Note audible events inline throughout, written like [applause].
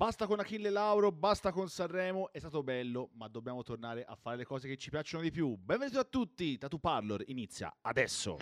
Basta con Achille Lauro, basta con Sanremo, è stato bello, ma dobbiamo tornare a fare le cose che ci piacciono di più. Benvenuti a tutti, Tatu Parlor inizia adesso.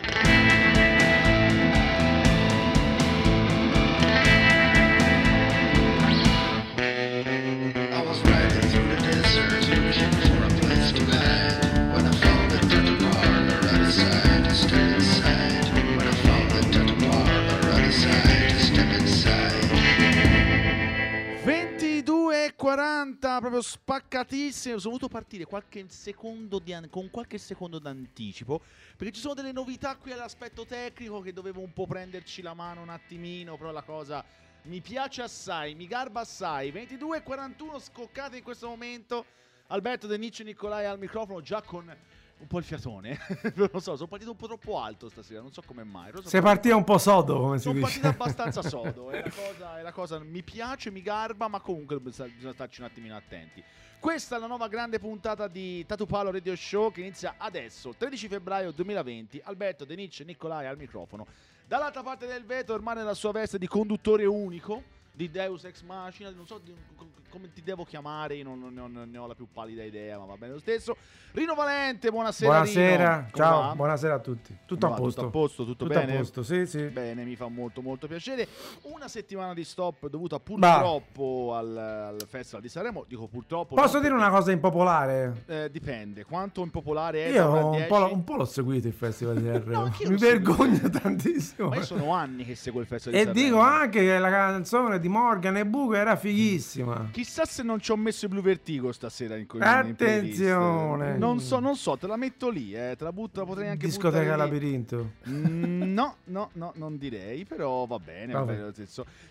22.40, proprio spaccatissimo. Sono voluto partire qualche an- con qualche secondo d'anticipo perché ci sono delle novità qui all'aspetto tecnico che dovevo un po' prenderci la mano un attimino, però la cosa mi piace assai, mi garba assai. 22.41 scoccate in questo momento. Alberto De Nicci Nicolai al microfono già con un po' il fiatone. [laughs] non so, sono partito un po' troppo alto stasera, non so come mai. Sono Sei partito un po' sodo, come si sono dice. partito abbastanza [laughs] sodo. È la, cosa, è la cosa, mi piace, mi garba, ma comunque bisogna starci un attimino attenti. Questa è la nuova grande puntata di Tatu Palo Radio Show che inizia adesso, 13 febbraio 2020. Alberto Denice Nicolai al microfono. Dall'altra parte del vetro, ormai nella sua veste di conduttore unico di Deus Ex Machina, non so di- co- come ti devo chiamare, io non, non ne ho- non ne ho la più pallida idea, ma va bene lo stesso. Rino Valente, buonasera. Buonasera, ciao, va? buonasera a tutti. Tutto a va? posto. Tutto a posto, tutto, Tutto bene? a posto, sì, sì. Bene, mi fa molto molto piacere. Una settimana di stop dovuta purtroppo al, al Festival di Sanremo. Dico purtroppo. Posso non dire perché- una cosa impopolare? Eh, dipende, quanto impopolare è. Io un 10? po', un po' l'ho seguito il festival di [laughs] Sanremo. anch'io Mi vergogno tantissimo. Ma io sono anni che seguo il Festival E di Sanremo. dico anche che la canzone di Morgan e Buco era fighissima. Chissà se non ci ho messo il Blue Vertigo stasera in, in in playlist. Attenzione. Non so, non so, te la metto lì, eh, te la butto, la potrei anche Discoteca. Labirinto. Mm, no, no, no, non direi, però va bene. Va bene.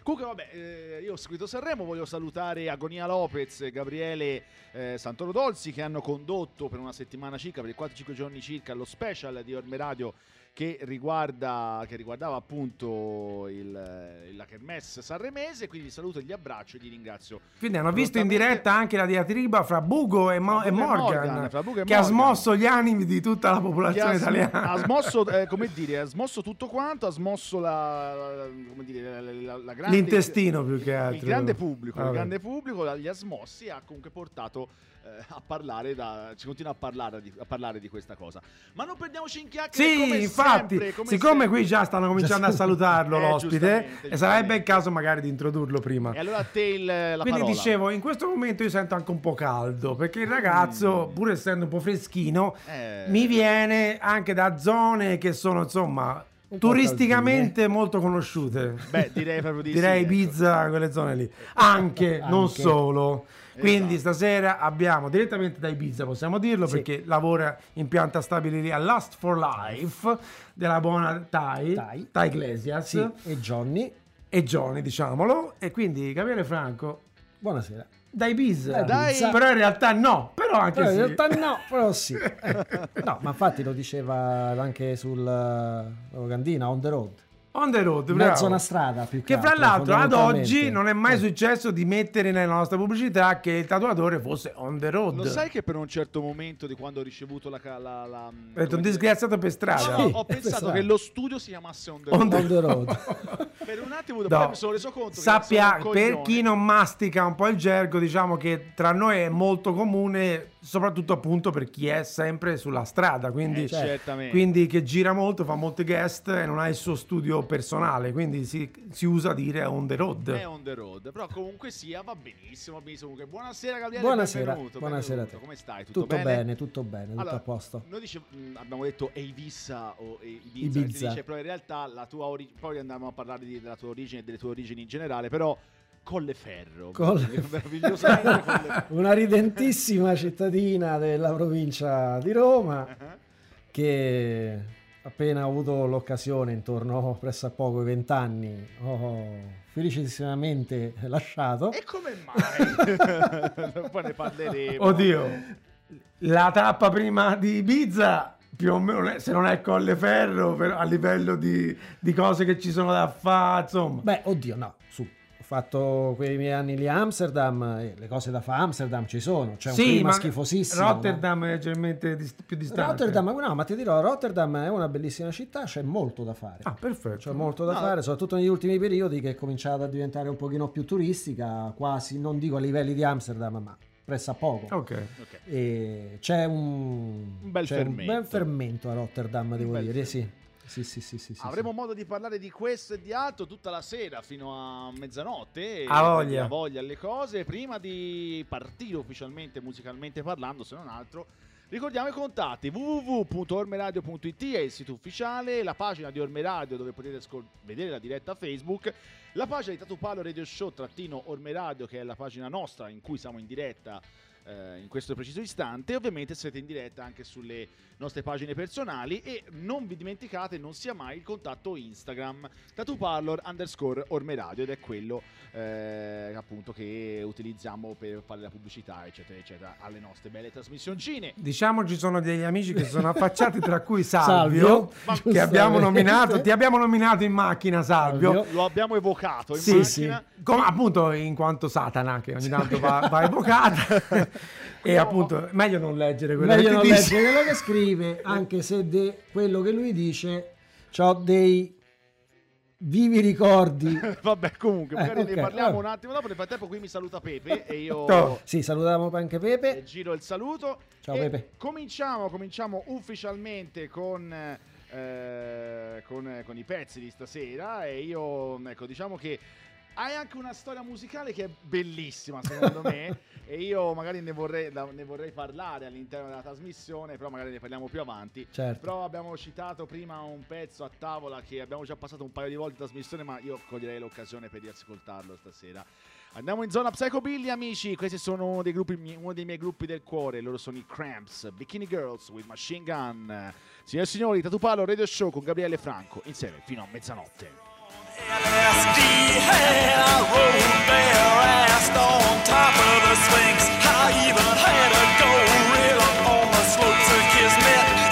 Comunque, vabbè, eh, io ho seguito Sanremo, voglio salutare Agonia Lopez Gabriele eh, Santorodolzi che hanno condotto per una settimana circa, per i 4-5 giorni circa, lo special di Orme Radio che, riguarda, che riguardava appunto il, il- la Kermesse sanremese. Quindi saluto e gli abbraccio e li ringrazio. Quindi hanno visto in diretta anche la diatriba fra Bugo e, Mo- Fra Bugo e Morgan, Morgan, fra Bugo e che ha Morgan. smosso gli animi di tutta la popolazione ha, sm- italiana. ha smosso, eh, come [laughs] dire, ha smosso tutto quanto, ha smosso la, la- come dire, la, grande... L'intestino più che altro. Il grande pubblico, il grande pubblico la- li ha smossi e ha comunque portato eh, a parlare, da, ci continua a parlare, di, a parlare di questa cosa. Ma non perdiamoci in chiacchiere Sì, infatti, sempre, come siccome sempre. qui già stanno [laughs] cominciando a salutarlo Eh, l'ospite, giustamente, e sarebbe il giustamente. caso magari di introdurlo prima. E allora a te il, la Quindi parola. dicevo, in questo momento io sento anche un po' caldo, perché il ragazzo, Mm. pur essendo un po' freschino, Eh. mi viene anche da zone che sono, insomma, turisticamente molto conosciute. Beh, direi proprio di [laughs] Direi sì, ecco. Ibiza, quelle zone lì. [laughs] Anche, non Anche. solo. Quindi Esatto. stasera abbiamo direttamente da Ibiza, possiamo dirlo, Sì. perché lavora in pianta stabile a Last for Life della buona Tai, Tai. Tai Iglesias Sì, e Johnny, e Johnny, diciamolo. E quindi Gabriele Franco buonasera. da Ibiza. Da Ibiza. Però in realtà no, però anche Però sì. in realtà no, però [laughs] sì. No, ma infatti lo diceva anche sul eh, locandina, on the road. On the road, mezzo a una strada più che, Che fra altro, l'altro ad oggi non è mai Eh, successo di mettere nella nostra pubblicità che il tatuatore fosse on the road. Lo sai che per un certo momento di quando ho ricevuto la... la, la, Ho detto un disgraziato per strada. No, no, Sì, ho pensato che lo studio si chiamasse On The On Road. On the road. [laughs] Per un attimo No. poi mi sono reso conto Sappia, per coglione. chi non mastica un po' il gergo, diciamo che tra noi è molto comune, soprattutto appunto per chi è sempre sulla strada, quindi, Eh, certamente. quindi che gira molto, fa molti guest e non ha il suo studio personale, quindi si, si usa dire on the road. è on the road, però comunque sia va benissimo, va benissimo. Buonasera Gabriele, Buonasera, benvenuto, buonasera a benvenuto. te. Come stai? Tutto, Tutto bene? tutto bene, tutto Allora, a posto. Noi dice- abbiamo detto Eivissa o e- Ibiza, Ibiza. dice, però in realtà la tua origine, poi andiamo a parlare di- della tua origine e delle tue origini in generale, però Colleferro, Colle- meravigliosamente Colleferro. [laughs] Una ridentissima cittadina della provincia di Roma che appena ho avuto l'occasione, intorno presso a poco ai vent'anni, ho felicissimamente lasciato. E come mai? [laughs] poi ne parleremo. Oddio, la tappa prima di Ibiza più o meno, se non è Colleferro, per- a livello di, di cose che ci sono da fare, insomma. Beh, oddio, no, fatto quei miei anni lì a Amsterdam, le cose da fare a Amsterdam ci sono, c'è un Sì, clima ma schifosissimo. no? Rotterdam è leggermente dist- più distante. Rotterdam, no, ma ti dirò, Rotterdam è una bellissima città, c'è molto da fare. Ah, perfetto. C'è molto da No. fare, soprattutto negli ultimi periodi che è cominciata a diventare un pochino più turistica, quasi, non dico a livelli di Amsterdam, ma presso a poco. Ok. Ok. E c'è un, Un bel c'è fermento. bel fermento a Rotterdam, devo dire, sì. Sì, sì, sì, sì, sì, Avremo modo di parlare di questo e di altro tutta la sera fino a mezzanotte. A voglia. A voglia alle cose. Prima di partire ufficialmente, musicalmente parlando, se non altro, ricordiamo i contatti www.ormeradio.it è il sito ufficiale, la pagina di Orme Radio dove potete scol- vedere la diretta Facebook, la pagina di Tatupalo Radio Show trattino Orme Radio che è la pagina nostra in cui siamo in diretta eh, in questo preciso istante. Ovviamente siete in diretta anche sulle nostre pagine personali e non vi dimenticate, non sia mai il contatto Instagram tatuparlor underscore orme radio ed è quello eh, appunto che utilizziamo per fare la pubblicità eccetera eccetera alle nostre belle trasmissioncine. Diciamo ci sono degli amici che sono affacciati, tra cui [laughs] Salvio, Salvio, che abbiamo nominato. Ti abbiamo nominato in macchina, Salvio. Salvio. Lo abbiamo evocato in Sì, macchina. Come appunto in quanto Satana, che ogni tanto va, [laughs] va evocata. E appunto, meglio non leggere quello Meglio che non dice. leggere quello che [laughs] scrive, anche se de- quello che lui dice ho dei vivi ricordi. [laughs] Vabbè, comunque, Eh, magari ok, ne parliamo vabbè. un attimo dopo. Nel frattempo, qui mi saluta Pepe e io [laughs] Toh. Sì, salutiamo anche eh, Pepe. giro il saluto. Ciao, E Pepe. Cominciamo, cominciamo ufficialmente con, eh, con, con i pezzi di stasera. E io, ecco, diciamo che hai anche una storia musicale che è bellissima, secondo me. [laughs] e io magari ne vorrei, ne vorrei parlare all'interno della trasmissione, però magari ne parliamo più avanti. Certo. Però abbiamo citato prima un pezzo a tavola che abbiamo già passato un paio di volte in trasmissione, ma io coglierei l'occasione per riascoltarlo stasera. Andiamo in zona Psychobilly, amici. Questi sono uno dei, gruppi, uno dei miei gruppi del cuore. Loro sono i Cramps, Bikini Girls with Machine Gun. Signore e signori, Tatupalo Radio Show con Gabriele Franco insieme fino a mezzanotte. Sphinx. I even had a gorilla on the slopes of Kismet. And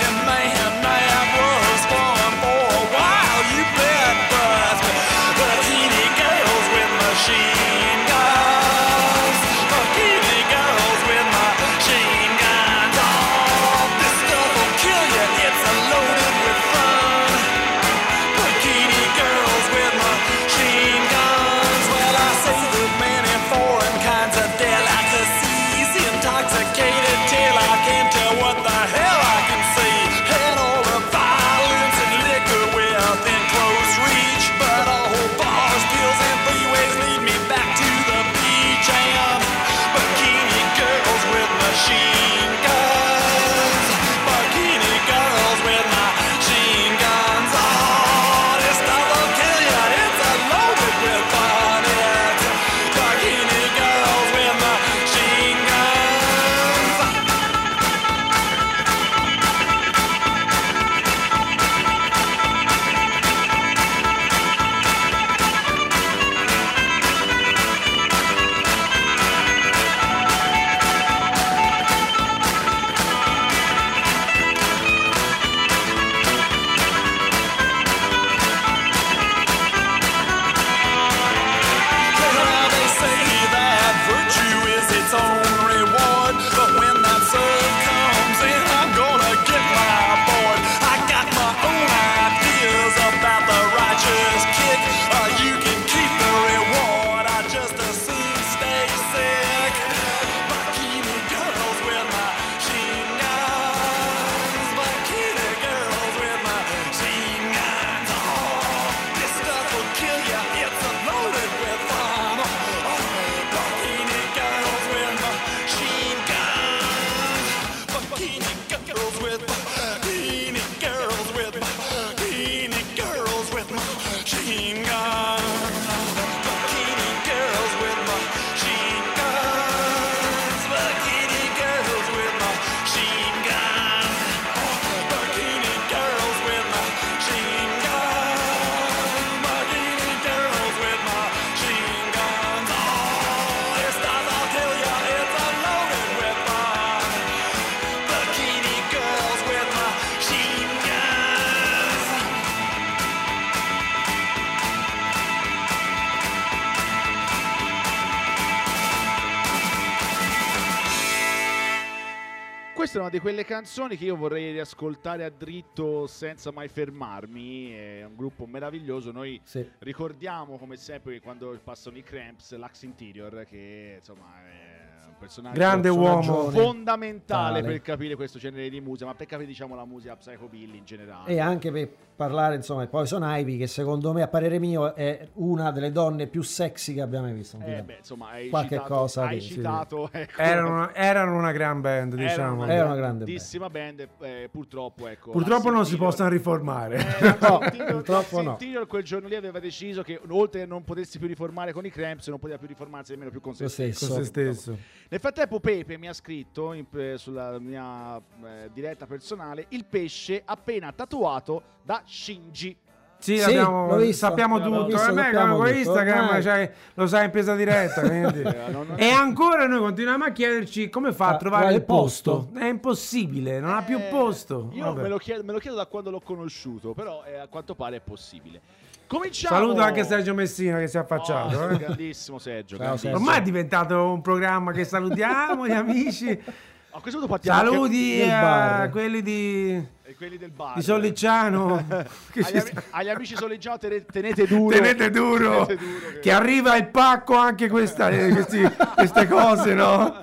quelle canzoni che io vorrei riascoltare a dritto senza mai fermarmi. È un gruppo meraviglioso. Noi Sì. ricordiamo come sempre che quando passano i Cramps, l'Ax Interior, che insomma è un personaggio Grande uomo. personaggione. fondamentale Tale. per capire questo genere di musica, ma per capire diciamo la musica psychobilly in generale. E anche per parlare, insomma, di Poison Ivy, che secondo me, a parere mio, è una delle donne più sexy che abbiamo mai visto. Eh, beh, insomma, hai Qualche citato, cosa hai che- sì. citato ecco, Erano, erano una gran band, diciamo. una Era una grande grandissima band, eh, purtroppo ecco. Purtroppo non si possono riformare. Eh, [laughs] No, purtroppo no. Interior quel giorno lì aveva deciso che oltre a non potersi più riformare con i Cramps, non poteva più riformarsi nemmeno più con se stesso. Con se stesso. Nel frattempo Pepe mi ha scritto in- eh, sulla mia eh, diretta personale il pesce appena tatuato da Shinji. Sì, Sì, abbiamo- sappiamo tutto. visto, Eh, beh, con. Instagram Ormai- cioè, lo sai in presa diretta. [laughs] quindi. Eh, E ancora noi continuiamo a chiederci come fa a Ah, trovare il posto. posto. È impossibile, non ha più Eh, posto. Io me lo, chiedo, me lo chiedo da quando l'ho conosciuto, però eh, a quanto pare è possibile. Cominciamo. Saluto anche Sergio Messina che si è affacciato. Oh, eh. grandissimo Sergio. Ciao, grandissimo. Sergio. Ormai è diventato un programma che salutiamo gli [laughs] amici. A questo punto partiamo Saluti a quelli di, eh, quelli del bar. di Sollicciano. [laughs] agli, ami- agli amici solleggiati tenete, tenete duro. Tenete duro, Tenete duro che- che arriva il pacco anche questa, eh, questi- queste cose, no?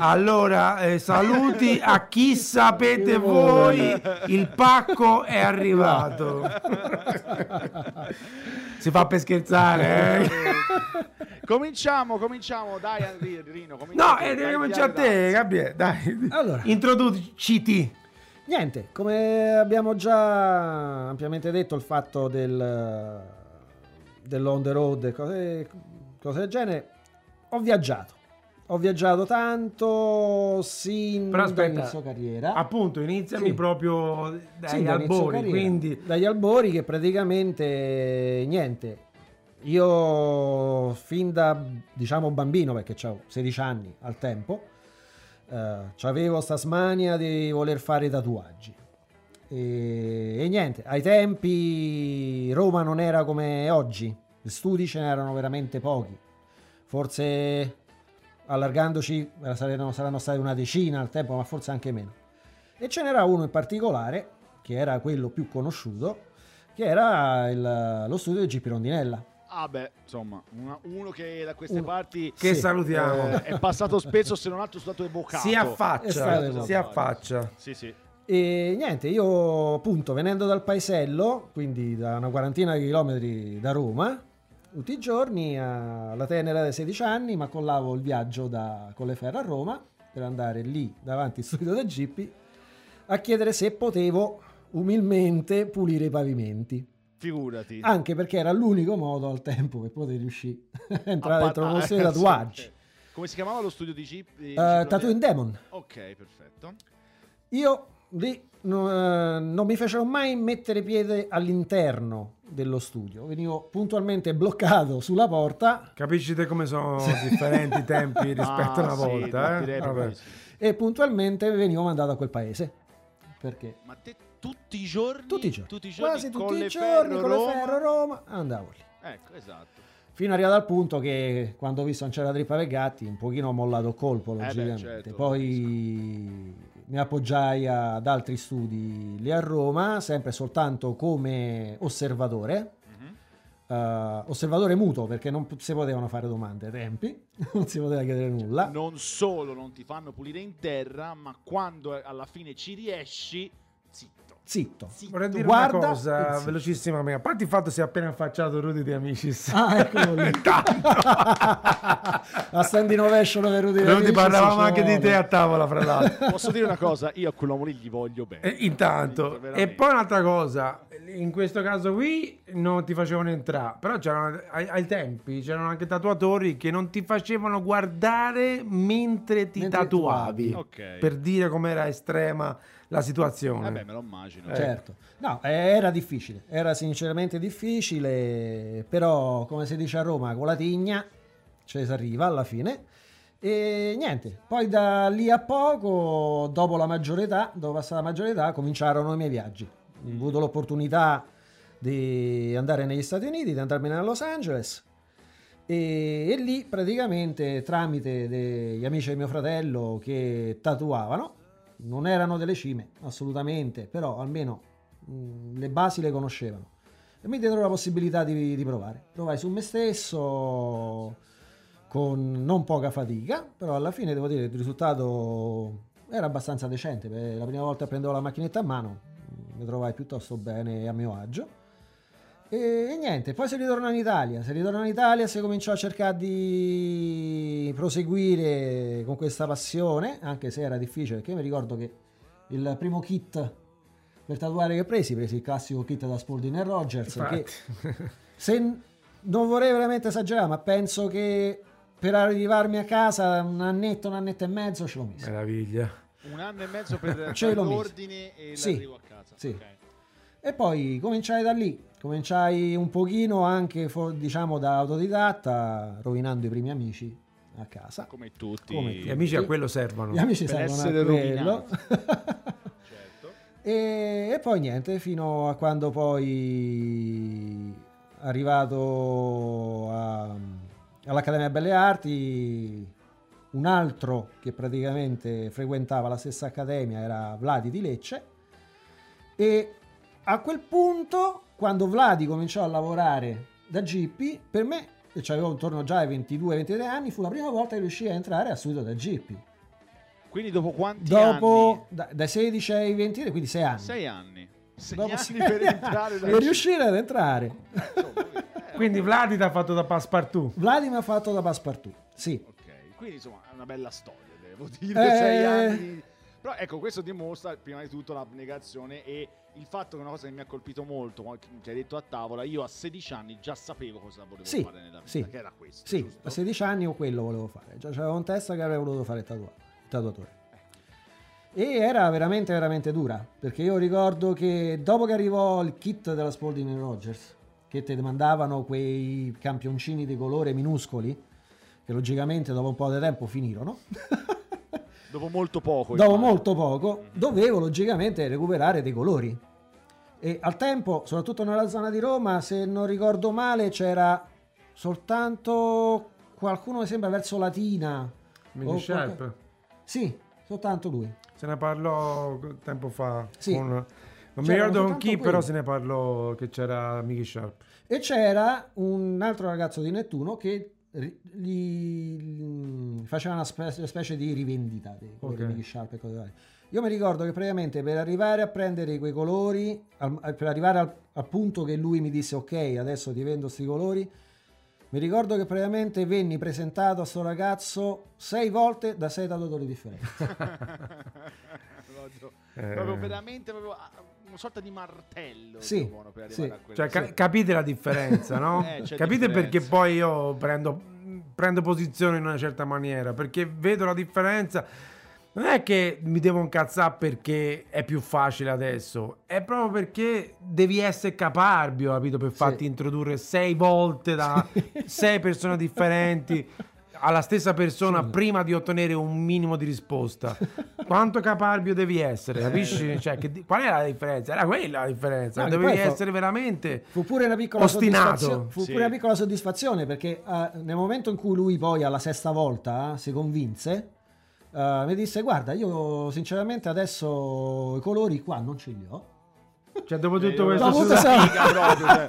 Allora, eh, saluti a chi sapete voi, il pacco è arrivato. Si fa per scherzare, eh? Cominciamo, cominciamo, dai Ri- Rino. No, eh, devi cominciare a te. Gabriele, dai. Allora. Introduciti. Niente, come abbiamo già ampiamente detto, il fatto del, dell'on the road e cose, cose del genere, ho viaggiato. Ho viaggiato tanto sin Però aspetta, dall'inizio carriera. Appunto, iniziami Sì. proprio dagli Sì, albori, carriera. quindi... dagli albori che praticamente niente. Io fin da diciamo bambino, perché avevo 16 anni al tempo, eh, avevo sta smania di voler fare tatuaggi. E, e niente, ai tempi Roma non era come oggi, gli studi ce n'erano veramente pochi. Forse allargandoci saranno, saranno stati una decina al tempo, ma forse anche meno. E ce n'era uno in particolare, che era quello più conosciuto, che era il- lo studio di GP Rondinella. Ah beh, insomma, una- uno che da queste Un- parti Che Sì. salutiamo. eh, è passato spesso, se non altro è stato evocato. si affaccia, stato si affaccia. Sì, sì. E niente, io appunto venendo dal paesello, quindi da una quarantina di chilometri da Roma, tutti i giorni alla tenera dei 16 anni mi accollavo il viaggio da Colleferro a Roma per andare lì davanti al studio del GP a chiedere se potevo umilmente pulire i pavimenti. Figurati. Anche perché era l'unico modo al tempo per poter riuscire [laughs] a entrare A dentro pa- uno ah, di sì, tatuaggi. Come si chiamava lo studio di Jeep? di Eh, Tattoo in Demon. Ok, perfetto. Io lì no- eh, non mi fecero mai mettere piede all'interno dello studio, venivo puntualmente bloccato sulla porta Capisci te come sono differenti i tempi [laughs] rispetto a una Ah, sì, volta, eh? sì. e puntualmente venivo mandato a quel paese. Perché Ma te tutti i giorni? tutti i giorni, Tutti i giorni quasi tutti i giorni con le Roma? ferro Roma andavo lì. Ecco, esatto. Fino arrivato al punto che quando ho visto non c'era trippa per gatti, un pochino ho mollato il colpo, beh, logicamente. certo, Poi mi appoggiai ad altri studi lì a Roma, sempre soltanto come osservatore. Eh, osservatore muto perché non si potevano fare domande ai tempi, [laughs] non si poteva chiedere nulla. Non solo non ti fanno pulire in terra, ma quando alla fine ci riesci, zitto. Zitto. Zitto. Vorrei dire Guarda una cosa zitto. velocissimamente. A parte il fatto che si è appena affacciato Rudy di Amicis. Ah, eccolo lì. [laughs] [laughs] a standing ovation per Rudy Rudy Amici, parlavamo anche di te a tavola, fra l'altro. [laughs] Posso dire una cosa? Io a quell'uomo lì gli voglio bene. E intanto, Veramente. e poi un'altra cosa, in questo caso qui non ti facevano entrare, però c'erano, ai, ai tempi c'erano anche tatuatori che non ti facevano guardare mentre ti Mentre tatuavi, Ok. per dire com'era estrema la situazione. Vabbè, me lo immagino. Eh. Certo, no, eh, era difficile, era sinceramente difficile, però come si dice a Roma, con la tigna ci si arriva alla fine. E niente, poi da lì a poco, dopo la maggiore età, dopo passata la maggiore età, cominciarono i miei viaggi. Ho avuto l'opportunità di andare negli Stati Uniti, di andarmene a Los Angeles E, e lì praticamente tramite degli amici di mio fratello che tatuavano, non erano delle cime assolutamente, però almeno mh, le basi le conoscevano. E mi diedero la possibilità di, di provare. Provai su me stesso con non poca fatica, però alla fine devo dire che il risultato era abbastanza decente. La prima volta che prendevo la macchinetta a mano mi trovai piuttosto bene e a mio agio. E, e niente, poi si ritorna in Italia. Si ritorna in Italia, si cominciò a cercare di proseguire con questa passione, anche se era difficile, perché io mi ricordo che il primo kit per tatuare che presi, presi il classico kit da Spalding e Rogers, che Infatti. [laughs] se non vorrei veramente esagerare, ma penso che per arrivarmi a casa un annetto, un annetto e mezzo ce l'ho messo. Meraviglia. Un anno e mezzo per Ce l'ho l'ordine e Sì, l'arrivo a casa. sì. Ok. E poi cominciai da lì, cominciai un pochino anche diciamo da autodidatta, rovinando i primi amici a casa. Come tutti. Come Gli amici a quello servono. Gli amici Per servono essere a quello. [laughs] Certo. e, e poi niente, fino a quando poi arrivato a- all'Accademia Belle Arti, un altro che praticamente frequentava la stessa accademia era Vladi di Lecce e a quel punto, quando Vladi cominciò a lavorare da GP, per me, che avevo intorno già ai 22-23 anni, fu la prima volta che riuscii a entrare a studio da GP. Quindi dopo quanti Dopo, da- dai 16 ai 23, quindi 6 anni. anni? Sei anni. Sei Dopo anni sei- per entrare da per riuscire ad entrare. Quindi Vladi ti ha fatto da passepartout. Vladi mi ha fatto da passepartout. Sì. Ok, quindi insomma è una bella storia, devo dire, Eh. sei anni. Però ecco, questo dimostra prima di tutto l'abnegazione e il fatto che una cosa che mi ha colpito molto, come- che hai detto a tavola, io a 16 anni già sapevo cosa volevo Sì, fare nella vita, sì. che era questo, Sì, giusto? a 16 anni o quello volevo fare. Già c'avevo in testa che avrei voluto fare il tatua- il tatuatore. E era veramente, veramente dura. Perché io ricordo che dopo che arrivò il kit della Spalding Rogers, che ti mandavano quei campioncini di colore minuscoli, che logicamente dopo un po' di tempo finirono. Dopo molto poco. dopo molto poco, dovevo logicamente recuperare dei colori. E al tempo, soprattutto nella zona di Roma, se non ricordo male, c'era soltanto qualcuno mi sembra verso Latina. Mini Sharp. qualche- Sì, soltanto lui. Se ne parlò tempo fa. Sì. con- non mi C'erano ricordo con chi, però quelli. se ne parlò che c'era Mickey Sharp. E c'era un altro ragazzo di Nettuno che gli faceva una spe- specie di rivendita dei colori Ok. Mickey Sharp e cose varie. Io mi ricordo che praticamente per arrivare a prendere quei colori, al- per arrivare al, al punto che lui mi disse ok, adesso ti vendo sti colori, mi ricordo che praticamente venni presentato a sto ragazzo sei volte da sei tatuatori differenti. [laughs] Proprio- Eh. proprio veramente proprio ah, una sorta di martello Sì, diciamo, per arrivare sì. Cioè, ca- capite la differenza, no? [laughs] Eh, capite differenza. perché poi io prendo, prendo posizione in una certa maniera, perché vedo la differenza. Non è che mi devo incazzare perché è più facile adesso, è proprio perché devi essere caparbio, capito? Per farti introdurre sei volte da [laughs] sei persone differenti alla stessa persona prima di ottenere un minimo di risposta. Quanto caparbio devi essere, capisci? Cioè, che qual è la differenza? Era quella la differenza, No, poi fa- essere veramente Fu pure una piccola Ostinato. soddisfazione. Fu Sì. pure una piccola soddisfazione perché eh, nel momento in cui lui poi alla sesta volta eh, si convinse, eh, mi disse: Guarda, io sinceramente adesso i colori qua non ce li ho. Cioè, dopo Eh, tutto questo Dopo [laughs] proprio, cioè,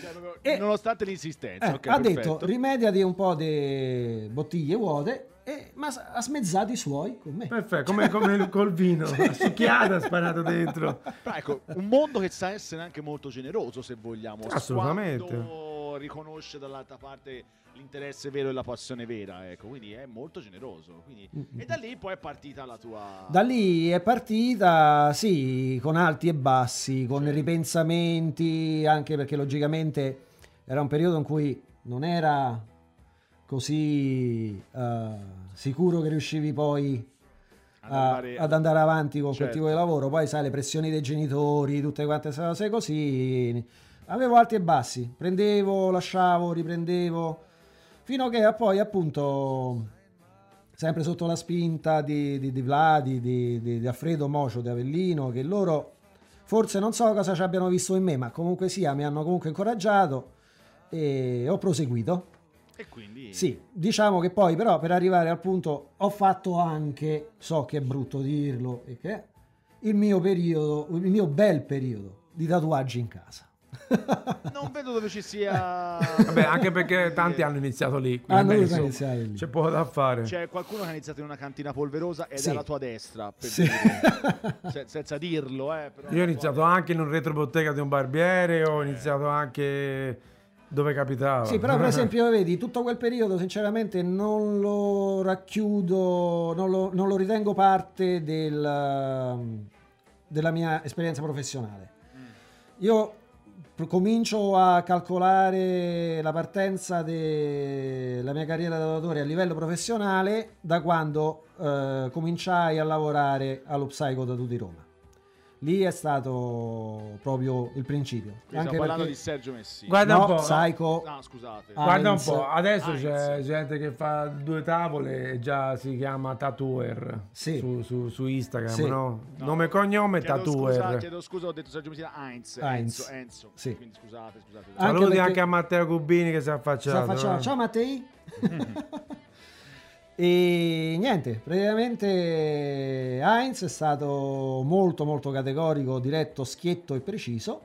cioè, E- nonostante l'insistenza Eh, ok, ha perfetto. detto: rimediati un po' di bottiglie vuote, e, ma ha smezzato i suoi con me. Perfetto, come, come il- [laughs] col vino, a succhiata ha sparato dentro. Però ecco, un mondo che sa essere anche molto generoso, se vogliamo. Assolutamente. Quando riconosce dall'altra parte l'interesse vero e la passione vera, ecco, quindi è molto generoso. quindi- E da lì poi è partita la tua... Da lì è partita, sì, con alti e bassi, con ripensamenti, anche perché logicamente era un periodo in cui non era così eh, sicuro che riuscivi poi andare- ad andare avanti con quel Certo. tipo di lavoro. Poi sai, le pressioni dei genitori, tutte quante cose così. Avevo alti e bassi, prendevo, lasciavo, riprendevo, fino a che poi appunto, sempre sotto la spinta di, di, di Vladi, di, di- di Alfredo Mocio, di Avellino, che loro forse non so cosa ci abbiano visto in me, ma comunque sia, mi hanno comunque incoraggiato e ho proseguito. E quindi... Sì, diciamo che poi però per arrivare al punto ho fatto anche, so che è brutto dirlo, e che il mio periodo, il mio bel periodo di tatuaggi in casa. [laughs] Non vedo dove ci sia... Vabbè, anche perché [laughs] tanti hanno iniziato lì. Ah, noi insomma, iniziare lì. C'è poco da fare. C'è qualcuno che ha iniziato in una cantina polverosa ed Sì. è alla tua destra, per Sì. dire. [laughs] Se- senza dirlo, eh. però- Io ho iniziato anche in un retrobottega di un barbiere, ho iniziato anche dove capitava. Sì, però per esempio, vedi, tutto quel periodo sinceramente non lo racchiudo, non lo, non lo ritengo parte del, della mia esperienza professionale. Io pr- comincio a calcolare la partenza della mia carriera da tatuatore a livello professionale da quando eh, cominciai a lavorare allo Psycho Tattoo di Roma. Lì è stato proprio il principio. Quindi Anche stiamo parlando perché- di Sergio Messina. Guarda no, un po'. Psycho No, scusate. Ah, Guarda un Heinz. po', adesso Heinz. c'è gente che fa due tavole e già si chiama Tatuer Sì. su, su- su Instagram, Sì. no? No. Nome e cognome Chiedo scusa, Tatuer. chiedo scusa, ho detto Sergio Messina, Heinz. Heinz. Enzo, Enzo. Sì. Quindi scusate, scusate. Ah, Saluti anche anche, perché- a Matteo Cubini che si è affacciato. facendo- eh. Ciao Mattei. [laughs] e niente, praticamente Heinz è stato molto molto categorico, diretto, schietto e preciso.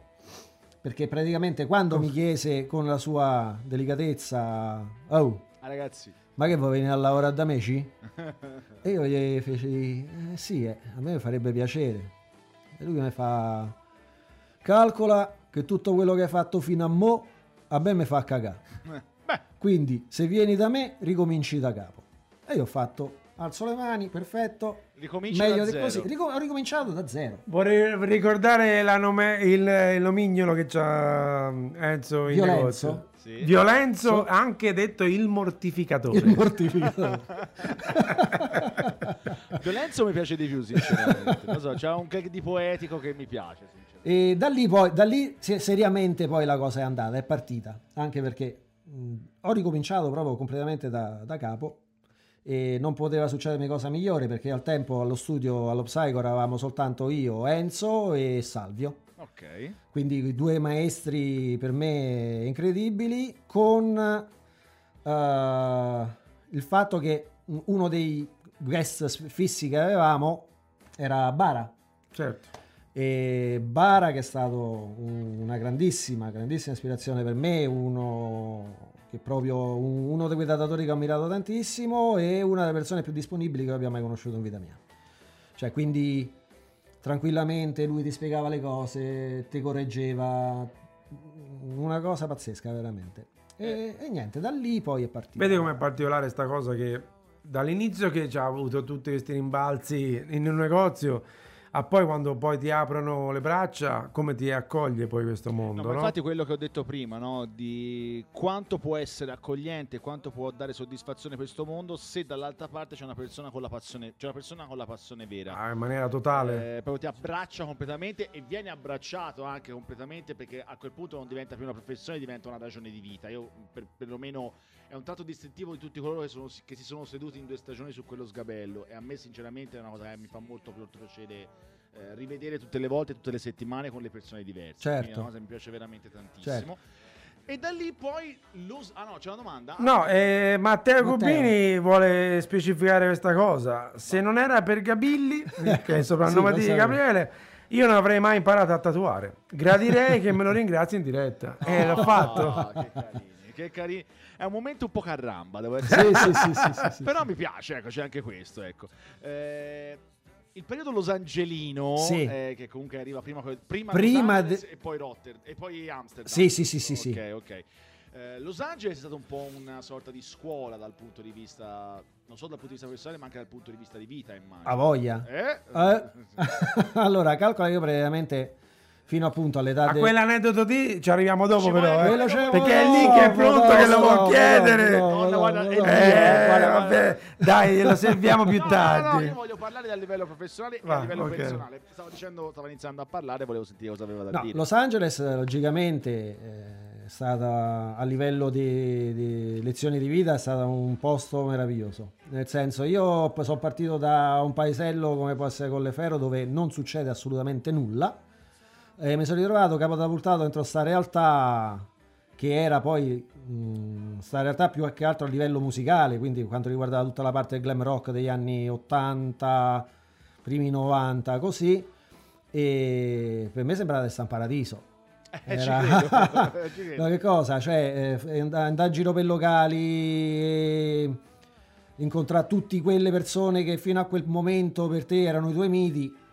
Perché praticamente quando mi chiese con la sua delicatezza, oh, Ah, ragazzi. ma che vuoi venire a lavorare da me? ci?" [laughs] E io gli feci, eh, sì, eh, a me farebbe piacere. E lui mi fa, calcola che tutto quello che hai fatto fino a mo' a me mi fa cagare. [laughs] Quindi se vieni da me ricominci da capo. E io ho fatto, alzo le mani, perfetto, ricominci meglio da di zero. così. Rico- ho ricominciato da zero. Vorrei ricordare la nome- il, il nomignolo che c'ha Enzo in Violenzo? negozio. Sì. Violenzo, anche detto il mortificatore. Il mortificatore. [laughs] Violenzo mi piace di più, sinceramente. So, c'ha un gag di poetico che mi piace. E da lì poi, da lì se- seriamente poi la cosa è andata, è partita. Anche perché mh, ho ricominciato proprio completamente da, da capo e non poteva succedermi cosa migliore perché al tempo allo studio, allo Psycho eravamo soltanto io, Enzo e Salvio. Ok. Quindi due maestri per me incredibili con eh, il fatto che uno dei guest fissi che avevamo era Bara. Certo. E Bara che è stato un- una grandissima, grandissima ispirazione per me, uno che proprio un- uno dei quei datatori che ho ammirato tantissimo e una delle persone più disponibili che abbia mai conosciuto in vita mia. Cioè, quindi tranquillamente lui ti spiegava le cose, ti correggeva, una cosa pazzesca veramente. E, e niente, da lì poi è partito. Vedi com'è particolare sta cosa che dall'inizio che ci ha avuto tutti questi rimbalzi in un negozio a poi quando poi ti aprono le braccia, come ti accoglie poi questo No, mondo, ma no? infatti quello che ho detto prima, no? di quanto può essere accogliente, quanto può dare soddisfazione questo mondo se dall'altra parte c'è una persona con la passione, c'è una persona con la passione vera. Ah, in maniera totale. Eh, proprio ti abbraccia completamente e viene abbracciato anche completamente perché a quel punto non diventa più una professione, diventa una ragione di vita. Io per, perlomeno è un tratto distintivo di tutti coloro che, sono- che si sono seduti in due stagioni su quello sgabello e a me sinceramente è una cosa che mi fa molto piacere eh, rivedere tutte le volte, tutte le settimane con le persone diverse. Certo. Quindi è una cosa che mi piace veramente tantissimo. E da lì poi lo... Ah no, c'è una domanda? No, eh, Matteo, Matteo. Cubini vuole specificare questa cosa. Se non era per Gabilli, [laughs] che è il soprannome Sì, di. Gabriele, io non avrei mai imparato a tatuare. Gradirei che me lo ringrazi in diretta. E l'ho fatto. Ah, che carini, che carini. È un momento un po' carramba, devo essere Sì, sì, sì, sì, sì. Però mi piace, ecco, c'è anche questo, ecco. Eh, il periodo losangelino, Sì. eh, che comunque arriva prima, prima, Prima de- e poi Rotterdam e poi Amsterdam. Sì, sì, sì, sì, Ok, sì. ok. Eh, Los Angeles è stato un po' una sorta di scuola dal punto di vista, non solo dal punto di vista personale, ma anche dal punto di vista di vita, immagino. A voglia. Eh? Eh? [laughs] allora, calcola che io praticamente fino appunto all'età A de- quell'aneddoto lì ci arriviamo dopo Ci però. eh. Quello c'è- Perché è lì no, che è pronto no, che lo no, vuol no, chiedere. no, no, No, no, no, no. Vabbè, dai, lo serviamo più No, no, no, tardi. io voglio parlare dal livello professionale Va, e a livello ok. personale. Stavo dicendo, stavo iniziando a parlare, volevo sentire cosa aveva da No, dire. Los Angeles eh, logicamente eh, è stata a livello di, di lezioni di vita è stato un posto meraviglioso. Nel senso, io sono partito da un paesello come può essere Colleferro dove non succede assolutamente nulla. E mi sono ritrovato capotapultato dentro sta realtà che era poi mh, sta in realtà più che altro a livello musicale, quindi quanto riguardava tutta la parte del glam rock degli anni 80, primi 90, così, e per me sembrava di stare in paradiso. Eh, Era- credo, [laughs] [laughs] ci credo. No, che cosa? Cioè, eh, andare in giro per locali, e incontrare tutte quelle persone che fino a quel momento per te erano i tuoi miti.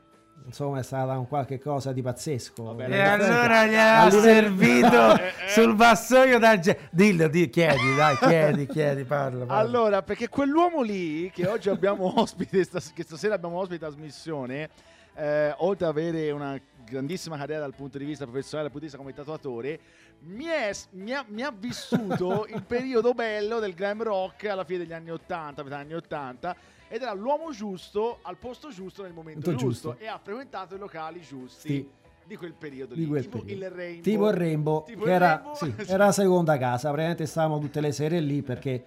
Insomma, è stata un qualche cosa di pazzesco. Vabbè, E allora gli ha A servito [laughs] Eh, eh. sul vassoio da ge- Dillo, di- chiedi, dai, chiedi, chiedi, parla. parla. Allora, perché quell'uomo lì che oggi abbiamo [laughs] ospite, stas- che stasera abbiamo ospite in trasmissione, eh, oltre ad avere una grandissima carriera dal punto di vista professionale, dal punto di vista come tatuatore, mi, è- mi ha, mi ha vissuto il [laughs] periodo bello del glam rock alla fine degli anni 80, metà anni 80, ed era l'uomo giusto al posto giusto nel momento giusto, giusto. e ha frequentato i locali giusti Sì. di quel periodo Di lì, quel tipo periodo. il Rainbow. Tipo il Rainbow, Tipo che il era, Rainbow, sì, sì. [laughs] era la seconda casa. Praticamente stavamo tutte le sere lì perché,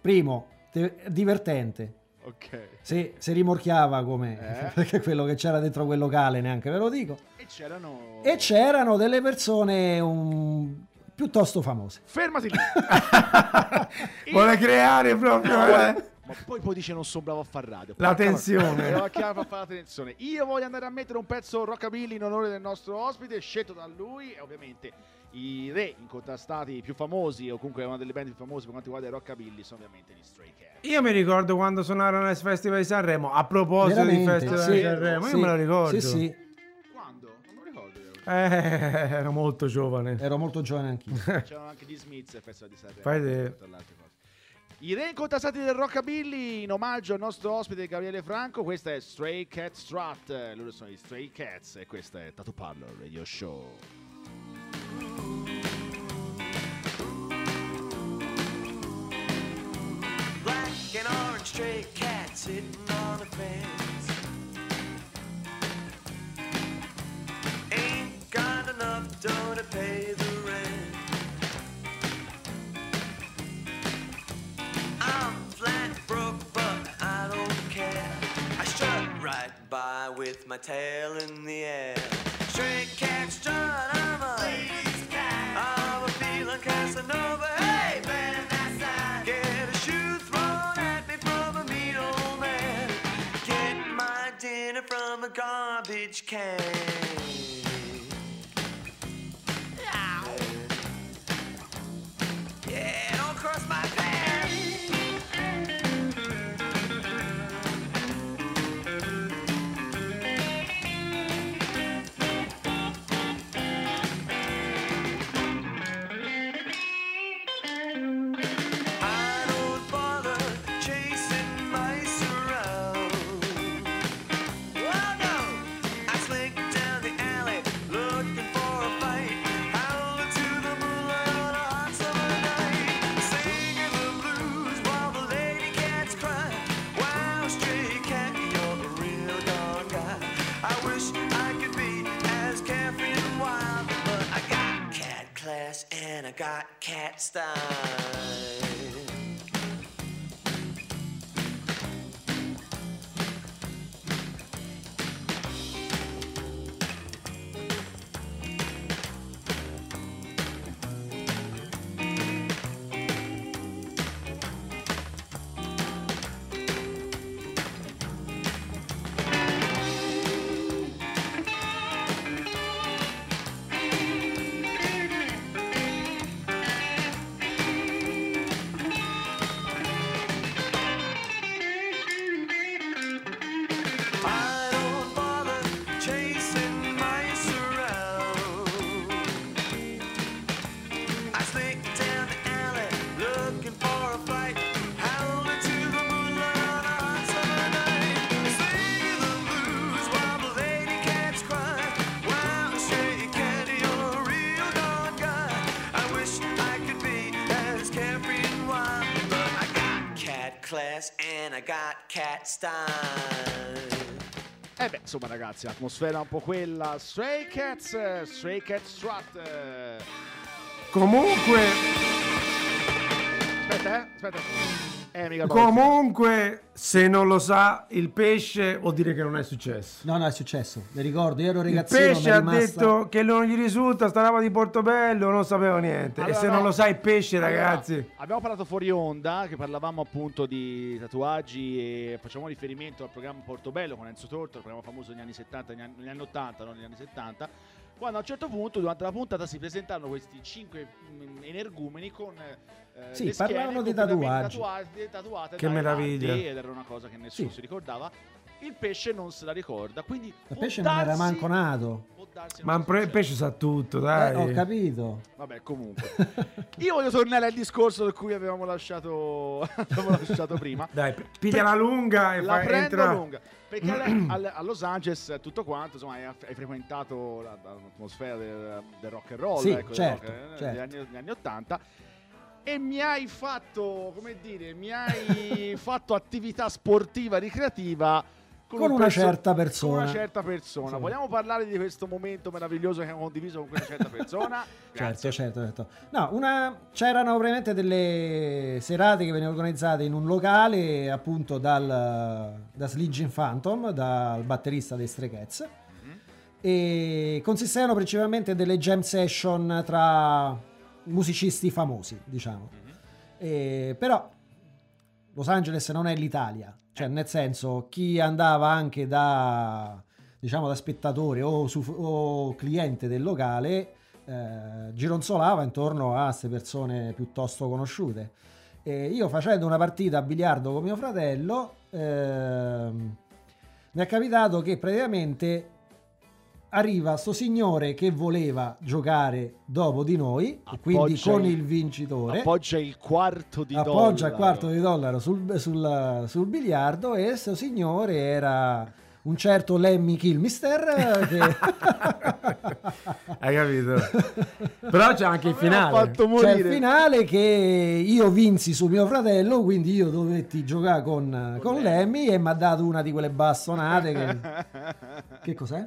primo, te- divertente. Ok. Se, se rimorchiava come Eh. [laughs] perché quello che c'era dentro quel locale neanche ve lo dico. E c'erano... E c'erano delle persone un- piuttosto famose. Fermati lì. [laughs] Vuole creare proprio eh, Ma poi poi dice non sono bravo a far radio. la tensione. Devo per fare la tensione. Io voglio andare a mettere un pezzo rockabilly in onore del nostro ospite, scelto da lui e ovviamente i re incontrastati più famosi o comunque una delle band più famose per quanto riguarda il rockabilly sono ovviamente gli Stray Cats. Io mi ricordo quando suonarono al Festival di Sanremo. A proposito di Veramente, Festival sì. di Sanremo, io Sì, me lo ricordo. Sì, sì, Quando? Non me lo ricordo. io. Eh, ero molto giovane. ero molto giovane anch'io. C'erano anche gli Smiths e Festival di Sanremo. Fai te. I re incontrastati del rockabilly in omaggio al nostro ospite Gabriele Franco. Questa è Stray Cat Strut. Loro sono gli Stray Cats e questa è Tattoo Parlor Radio Show. Black and orange stray cat sitting on a fence. Ain't got enough dough to pay the rent. By with my tail in the air. Stray cat strut, I'm a ladies cat. I'm a feeling Casanova. Hey man, that's that. Get a shoe thrown at me from a mean old man. Get my dinner from a garbage can. I got cat style. Eh beh, insomma ragazzi, l'atmosfera è un po' quella. Stray Cats, Stray Cat Strut. eh. Comunque, Aspetta, Aspetta, eh. Aspetta. Eh, mica. Comunque, se non lo sa il pesce, vuol dire che non è successo. No, no, è successo. Mi ricordo, io ero Il ragazzino. mi pesce ha rimasta- detto che non gli risulta sta roba di Portobello, non sapevo niente. Allora, e se no. non lo sa il pesce, Allora, ragazzi, abbiamo parlato fuori onda, che parlavamo appunto di tatuaggi e facciamo riferimento al programma Portobello con Enzo Torto, il programma famoso negli anni 70, negli anni, negli anni 80, non negli anni 70. Quando a un certo punto, durante la puntata, si presentarono questi cinque mm, energumeni con eh, Sì, parlavano di tatuaggi. tatuate, Che meraviglia. Ed era una cosa che nessuno Sì. si ricordava. Il pesce non se la ricorda, quindi Il pesce non era darsi- manco nato. darsi ma il pesce sa tutto, Eh, dai. ho capito. Vabbè, comunque. [laughs] Io voglio tornare al discorso da cui avevamo lasciato, [laughs] avevamo lasciato prima. Dai, piglia la lunga e La fai prendo entra. lunga. Perché alle- [clears throat] a Los Angeles eh, tutto quanto, insomma, hai, hai frequentato la- la- l'atmosfera del, del rock and roll, Sì, ecco, certo, rock, eh, certo. Degli, anni, degli anni 80. E mi hai fatto, come dire, mi hai [laughs] fatto attività sportiva ricreativa con, Con un una perso- certa Con persona. una certa persona. Sì. Vogliamo parlare di questo momento meraviglioso che abbiamo condiviso con questa certa persona? [laughs] Certo, certo, certo. No, una, c'erano ovviamente delle serate che venivano organizzate in un locale appunto dal, da Sligging Phantom, dal batterista dei Stray Cats, e consistevano principalmente delle jam session tra musicisti famosi, diciamo. E- però Los Angeles non è l'Italia, cioè nel senso chi andava anche da diciamo da spettatore o, su- o cliente del locale eh, gironzolava intorno a queste persone piuttosto conosciute. E io facendo una partita a biliardo con mio fratello ehm, mi è capitato che praticamente arriva sto signore che voleva giocare dopo di noi, e quindi Appoggia con il- il vincitore Appoggia il quarto di appoggia il dollaro. quarto di dollaro sul, sul- sul biliardo e questo signore era un certo Lemmy Kilmister che [laughs] Hai capito? [laughs] Però c'è anche il finale. fatto c'è il finale che io vinsi su mio fratello quindi io dovetti giocare con, con Lemmy e mi ha dato una di quelle bastonate che, [laughs] che cos'è?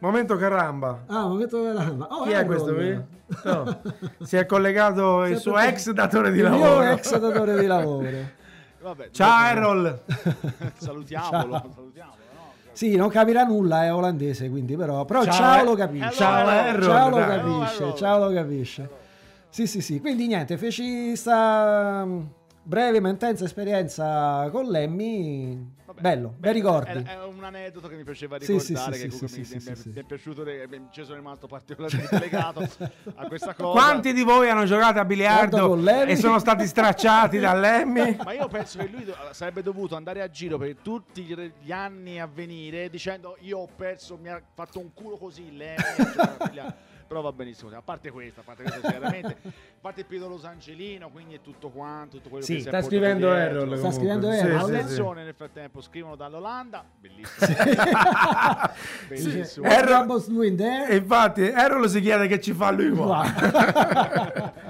Momento caramba. Ah, momento della... Oh, Chi è questo qui? No. [laughs] Si è collegato il suo ex datore di il lavoro. mio ex datore di lavoro [laughs] Vabbè, Ciao Errol. [laughs] Salutiamolo, Ciao. salutiamolo. Sì, non capirà nulla, è olandese, quindi però, però Ciao, ciao, eh. lo capisce. Ciao, Errol, Ciao lo capisce, Errol. ciao lo capisce. Sì, sì, sì. Quindi niente, feci sta mm, breve ma intensa esperienza con Lemmy. Vabbè, Bello, bei ricordi. È, è un aneddoto che mi piaceva ricordare, sì, che sì, sì, mi, è piaciuto, e mi- ci sono rimasto particolarmente [laughs] legato a questa cosa. Quanti di voi hanno giocato a biliardo Lemmy. e sono stati stracciati da Lemmy? [laughs] Ma io penso che lui do- sarebbe dovuto andare a giro per tutti gli- anni a venire dicendo io ho perso, mi ha fatto un culo così, biliardo." [laughs] Però va benissimo, a parte questo, a parte questo chiaramente, a parte il periodo Los Angelino, quindi è tutto quanto, tutto quello Sì, che si è sta scrivendo. Errol. Sta scrivendo Errol. sì, sì. Attenzione nel frattempo, scrivono dall'Olanda, bellissimo. [laughs] bellissimo. What Rabbos doing there? E infatti Errol si chiede che ci fa lui qua. [laughs]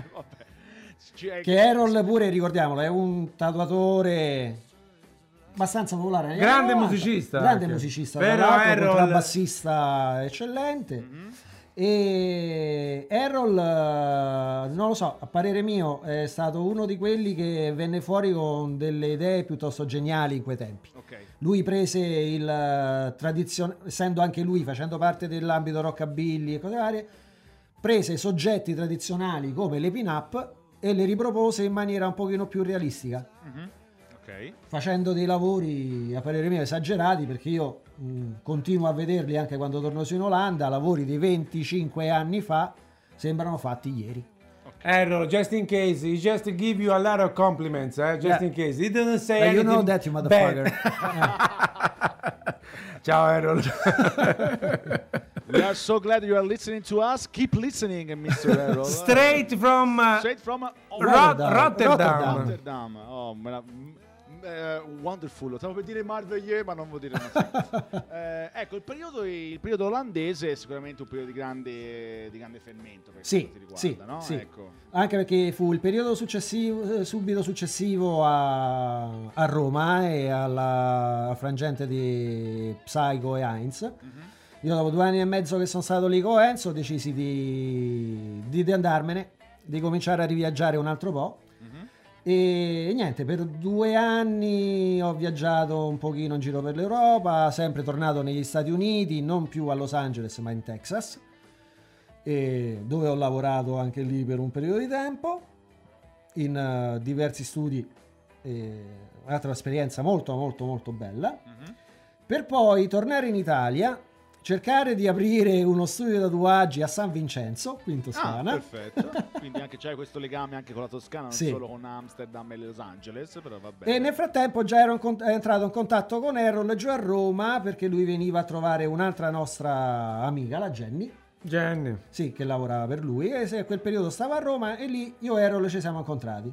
Che Errol pure, ricordiamolo, è un tatuatore abbastanza popolare. Grande 90. musicista Grande anche. musicista, Però Errol- contrabbassista eccellente. Mhm. E Errol, eh, non lo so, a parere mio è stato uno di quelli che venne fuori con delle idee piuttosto geniali in quei tempi. Ok. Lui prese il tradizionale, essendo anche lui facendo parte dell'ambito rockabilly e cose varie, prese soggetti tradizionali come le pin-up e le ripropose in maniera un pochino più realistica, Mhm. Ok. facendo dei lavori a parere mio esagerati perché io mh, continuo a vederli anche quando torno su in Olanda, lavori di 25 anni fa sembrano fatti ieri. Errol, just in case, he just give you a lot of compliments, eh? just Yeah. in case. He didn't say But you know anything that, you motherfucker. [laughs] Ciao Errol. [laughs] We are so glad you are listening to us. Keep listening, Mr. [laughs] Errol. Straight from uh, Straight from uh, Ro- Rotterdam. Rotterdam. Rotterdam. Rotterdam. Oh, eh, wonderful. Stavo per dire Marveilleux, ma non vuol dire [laughs] eh, Ecco, il periodo, il periodo olandese è sicuramente un periodo di grande, di grande fermento per Sì, riguarda, sì, no? sì. Ecco. Anche perché fu il periodo successivo, eh, subito successivo a, a Roma e alla frangente di Psycho e Heinz. Mhm. Io dopo due anni e mezzo che sono stato lì con Enzo decisi di, di, di andarmene, di cominciare a riviaggiare un altro po'. E niente, per due anni ho viaggiato un pochino in giro per l'Europa, sempre tornato negli Stati Uniti, non più a Los Angeles ma in Texas, dove ho lavorato anche lì per un periodo di tempo, in eh, diversi studi, e un'altra esperienza molto molto molto bella, Mhm. per poi tornare in Italia, cercare di aprire uno studio di tatuaggi a San Vincenzo, qui in Ah, Toscana. perfetto. [laughs] Quindi anche c'è questo legame anche con la Toscana, non Sì. solo con Amsterdam e Los Angeles, però va bene. E nel frattempo già ero in è entrato in contatto con Errol giù a Roma perché lui veniva a trovare un'altra nostra amica, la Jenny, Jenny. sì, che lavorava per lui e se a quel periodo stava a Roma e lì io e Errol ci siamo incontrati.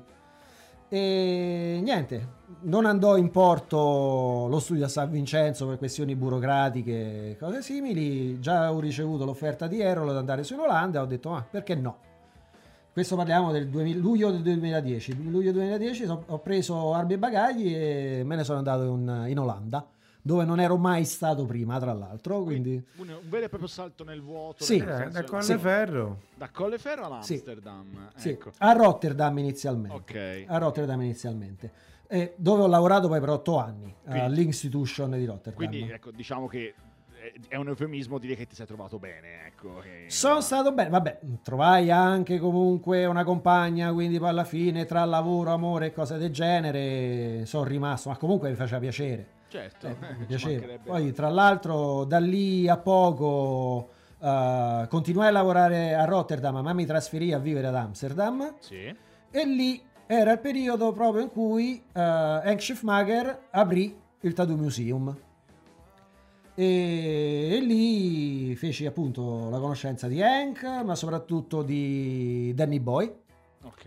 E niente, non andò in porto lo studio a San Vincenzo per questioni burocratiche e cose simili. Già ho ricevuto l'offerta di Errol ad andare su in Olanda ho detto, ma perché no? Questo parliamo del 2000 luglio del 2010. Luglio 2010 so- ho preso armi e bagagli e me ne sono andato in, in Olanda, dove non ero mai stato prima, tra l'altro. Quindi, un, un vero e proprio salto nel vuoto. Sì. Eh, da Colleferro. da Colleferro all'Amsterdam. sì, Ecco. a Rotterdam inizialmente. Ok. A Rotterdam inizialmente. Eh, dove ho lavorato poi per otto anni, Quindi- all'Institution di Rotterdam. Quindi ecco, diciamo che è- è un eufemismo dire che ti sei trovato bene. Ecco, che- Sono stato bene, vabbè, trovai anche comunque una compagna, quindi poi alla fine tra lavoro, amore e cose del genere sono rimasto, ma comunque mi faceva piacere. Certo, Eh, eh, mi piaceva. Poi tra l'altro da lì a poco eh, continuai a lavorare a Rotterdam, ma mi trasferì a vivere ad Amsterdam Sì. e lì era il periodo proprio in cui eh, Hank Schiffmacher aprì il Tattoo Museum. E, e lì feci appunto la conoscenza di Hank, ma soprattutto di Danny Boy. Ok.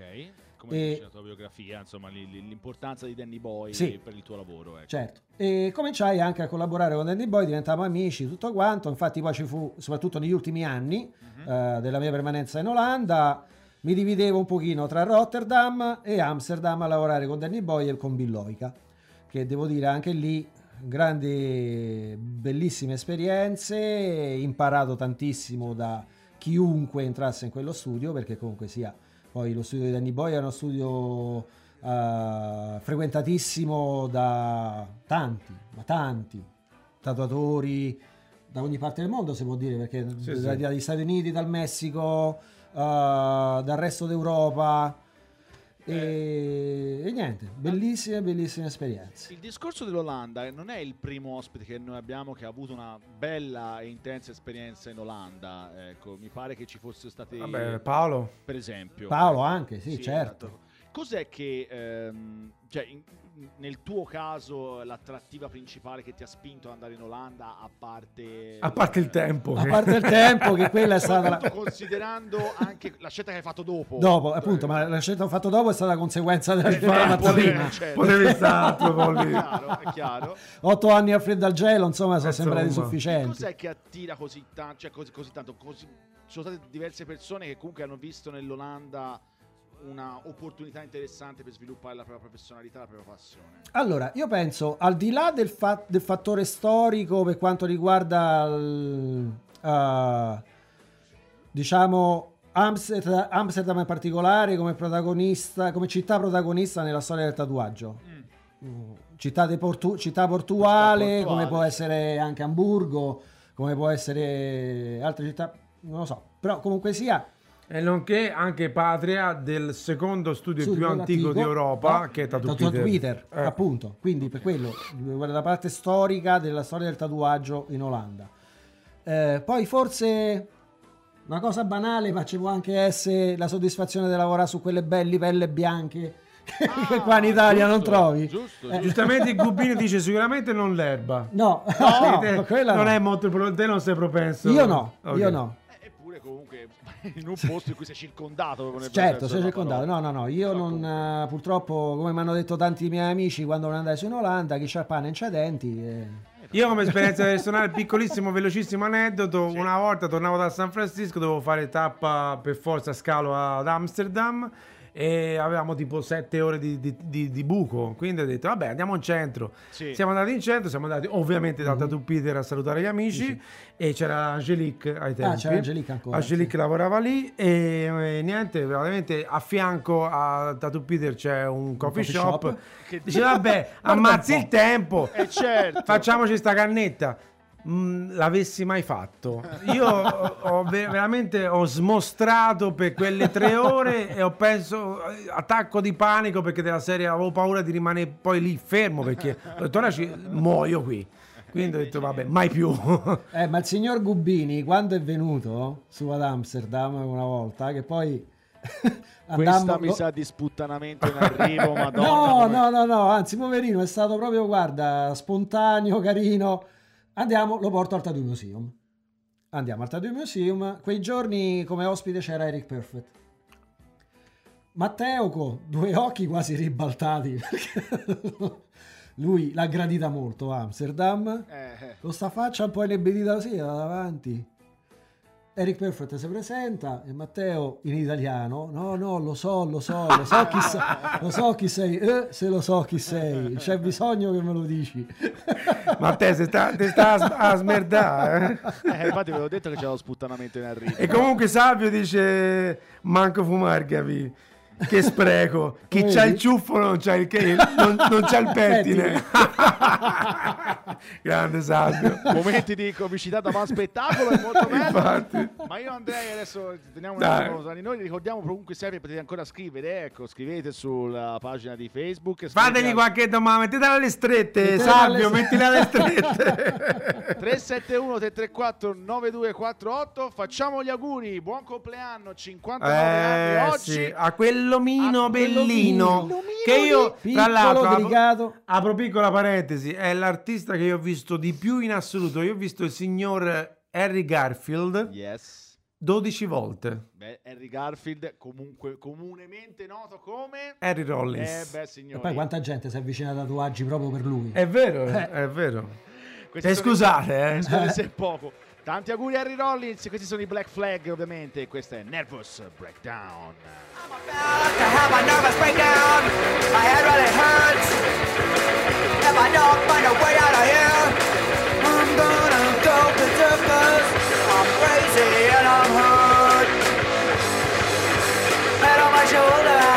Come E- dice la tua biografia, insomma, li- li- l'importanza di Danny Boy Sì. per il tuo lavoro. Ecco. Certo. E cominciai anche a collaborare con Danny Boy, diventavamo amici, tutto quanto. Infatti poi ci fu, soprattutto negli ultimi anni Mhm. eh, della mia permanenza in Olanda, mi dividevo un pochino tra Rotterdam e Amsterdam a lavorare con Danny Boy e con Billoica, che devo dire anche lì grandi, bellissime esperienze, imparato tantissimo da chiunque entrasse in quello studio, perché comunque sia, poi lo studio di Danny Boy è uno studio eh, frequentatissimo da tanti, ma tanti tatuatori da ogni parte del mondo, si può dire, perché Sì, da- sì. dagli Stati Uniti, dal Messico, eh, dal resto d'Europa. E, e niente, bellissime, bellissime esperienze. Il discorso dell'Olanda non è il primo ospite che noi abbiamo che ha avuto una bella e intensa esperienza in Olanda. Ecco, mi pare che ci fosse state, Vabbè, Paolo. per esempio. Paolo anche, sì, Sì, certo. esatto. Cos'è che, ehm, cioè, in- nel tuo caso, l'attrattiva principale che ti ha spinto ad andare in Olanda, a parte... A parte il tempo. A che- parte il tempo, che quella è [laughs] stata la... Considerando anche la scelta che hai fatto dopo. Dopo, appunto, ma la scelta che ho fatto dopo è stata conseguenza della Eh, scelta infatti, fatta potevi- prima. certo. Potevi stare due po' È lì. chiaro, è chiaro. Otto anni a freddo al gelo, insomma, sono sembrati sufficienti. Cos'è che attira così tanto? Cioè, così, così tanto? Così, ci sono state diverse persone che comunque hanno visto nell'Olanda una opportunità interessante per sviluppare la propria professionalità, la propria passione. Allora, io penso, al di là del, fa- del fattore storico per quanto riguarda, il, eh, diciamo, Amsterdam, Amsterdam in particolare come protagonista, come città protagonista nella storia del tatuaggio. Mm, Città, de portu- città portuale, portuale, come può essere anche Amburgo, come può essere altre città, non lo so, però comunque sia... E nonché anche patria del secondo studio Studio più antico di antico, Europa, no? che è Tattoo Peter. Peter, Eh. appunto. Quindi per quello, guarda la parte storica della storia del tatuaggio in Olanda. Eh, poi forse una cosa banale, ma ci può anche essere la soddisfazione di lavorare su quelle belle pelle bianche che Ah, [laughs] qua in Italia non giusto, trovi. Giusto, Eh, Giustamente il Gubino [laughs] dice sicuramente non l'erba. No, no, quella non no. è molto te non sei propenso. Io no, Ok. io no. Comunque [laughs] in un posto in cui sei circondato. Certo, sei circondato. parola. No, no, no, io non, eh, purtroppo, come mi hanno detto tanti miei amici quando non andai su in Olanda, chi c'ha il pane non c'ha denti. eh. Io come esperienza personale, piccolissimo, velocissimo aneddoto, una volta tornavo da San Francisco, dovevo fare tappa per forza scalo ad Amsterdam e avevamo tipo 7 ore di, di- di- di buco. Quindi ho detto, vabbè, andiamo in centro. Sì. Siamo andati in centro, siamo andati ovviamente da Tattoo Peter a salutare gli amici e c'era Angelique ai tempi. Ah, c'era Angelique ancora, Angelique sì. lavorava lì e, e niente, veramente a fianco a Tattoo Peter c'è un coffee, coffee shop. shop. Che- Dice, vabbè, [laughs] un ammazzi po'." il tempo. Eh, certo. Facciamoci sta cannetta. Mm, l'avessi mai fatto io ho, ho ve- veramente ho smostrato per quelle tre ore e ho penso eh, attacco di panico perché della serie avevo paura di rimanere poi lì fermo perché ho detto ora ci muoio qui quindi ho detto vabbè mai più [laughs] Eh, ma il signor Gubbini, quando è venuto su ad Amsterdam una volta, che poi Questa andammo- mi lo- sa di sputtanamento in arrivo, [laughs] madonna. No, come- no, no, no, anzi, poverino, è stato proprio, guarda, spontaneo, carino. Andiamo, lo porto al Tattoo Museum. Andiamo al Tattoo Museum. Quei giorni come ospite c'era Eric Perfect. Matteo con due occhi quasi ribaltati [laughs] perché lui l'ha gradita molto Amsterdam. Eh, eh. Con sta faccia un po' inebetita così da davanti. Eric Perfect si presenta e Matteo in italiano, no no lo so, lo so, lo so chi, sei, lo so chi sei, eh, se lo so chi sei, c'è bisogno che me lo dici. ma te se sta, te sta a, a smerdare eh? Eh, infatti ve l'ho detto che c'è lo sputtanamento in arrivo. e comunque Salvio dice manco fumare capi che spreco chi Vedi? c'ha il ciuffo non c'ha il, che- non, non c'ha il [laughs] pettine [laughs] grande Salvio Momenti di comicità da van spettacolo è molto bello. Infatti. Ma io andrei adesso teniamo un Dai. attimo tra di noi, ricordiamo comunque sempre potete ancora scrivere, ecco, scrivete sulla pagina di Facebook. al- qualche domanda, mettitela alle strette, Mettila Salvio, alle- mettila alle strette. 371 334 9248 facciamo gli auguri buon compleanno 59 anni Eh, oggi sì, a quell'omino A bellino quell'omino che io tra l'altro apro, apro piccola parentesi è l'artista che io ho visto di più in assoluto. Io ho visto il signor Harry Garfield yes. 12 volte. Beh, Harry Garfield comunque comunemente noto come Harry eh Rollins beh E signori poi quanta gente si avvicina a tatuaggi proprio per lui. è vero è vero. Questi Eh, sono- scusate eh. Scusate se è poco tanti auguri a Harry Rollins. Questi sono i Black Flag ovviamente. Questo è Nervous Breakdown. Shoulders.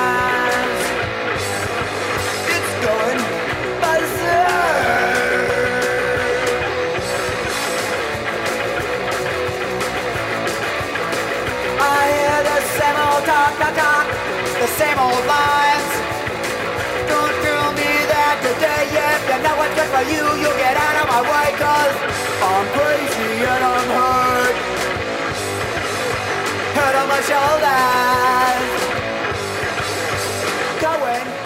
Talk, talk, talk, the same old lines. Don't tell me that today, if you know what's good for you, you'll get out of my way, cause I'm crazy and I'm hurt. Head on my shoulders. Going [laughs]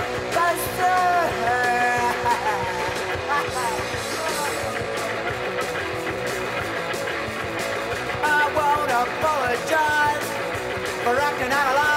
I won't apologize for acting out of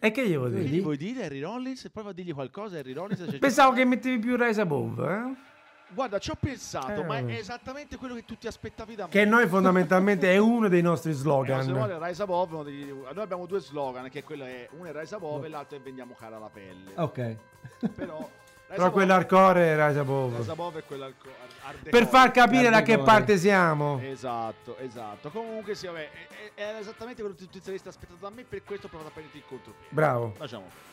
e che gli vuoi Che dire? gli vuoi dire Harry Rollins? Prova a dirgli qualcosa Harry Rollins Cioè, pensavo che mettevi più Rise Above eh? Guarda, ci ho pensato, Eh, ma è esattamente quello che tu ti aspettavi da me. che noi fondamentalmente è uno dei nostri Eh, se vuole slogan Rise Above, degli- noi abbiamo due slogan, che quello è uno è Rise Above e l'altro è vendiamo cara la pelle. Ok. Però però Above- quello hardcore è Rise Rise Above Above è quello al- hard- per far capire da che parte siamo Esatto, esatto. Comunque sì, vabbè, era esattamente quello che tu ti saresti aspettato da me, per questo ho provato a prenderti il contropiede. bravo Facciamo.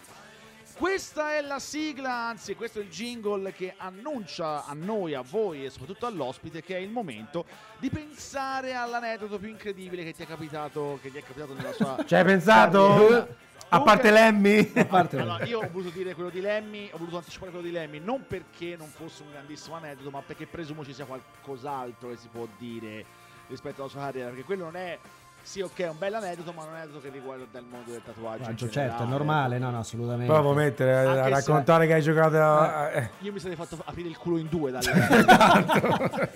Questa è la sigla, anzi questo è il jingle che annuncia a noi, a voi e soprattutto all'ospite che è il momento di pensare all'aneddoto più incredibile che ti è capitato, che ti è capitato nella sua Ci hai pensato? A parte Lemmy? A parte Allora, io ho voluto dire quello di Lemmy, ho voluto anticipare quello di Lemmy, non perché non fosse un grandissimo aneddoto, ma perché presumo ci sia qualcos'altro che si può dire rispetto alla sua carriera, perché quello non è sì, ok, è un bel aneddoto, ma non è un aneddoto che riguarda il mondo del tatuaggio. in Raggio, certo, è normale, no, no, assolutamente. Poi può mettere a, a Anche se- raccontare che hai giocato a... eh. Io mi sarei fatto aprire il culo in due dalle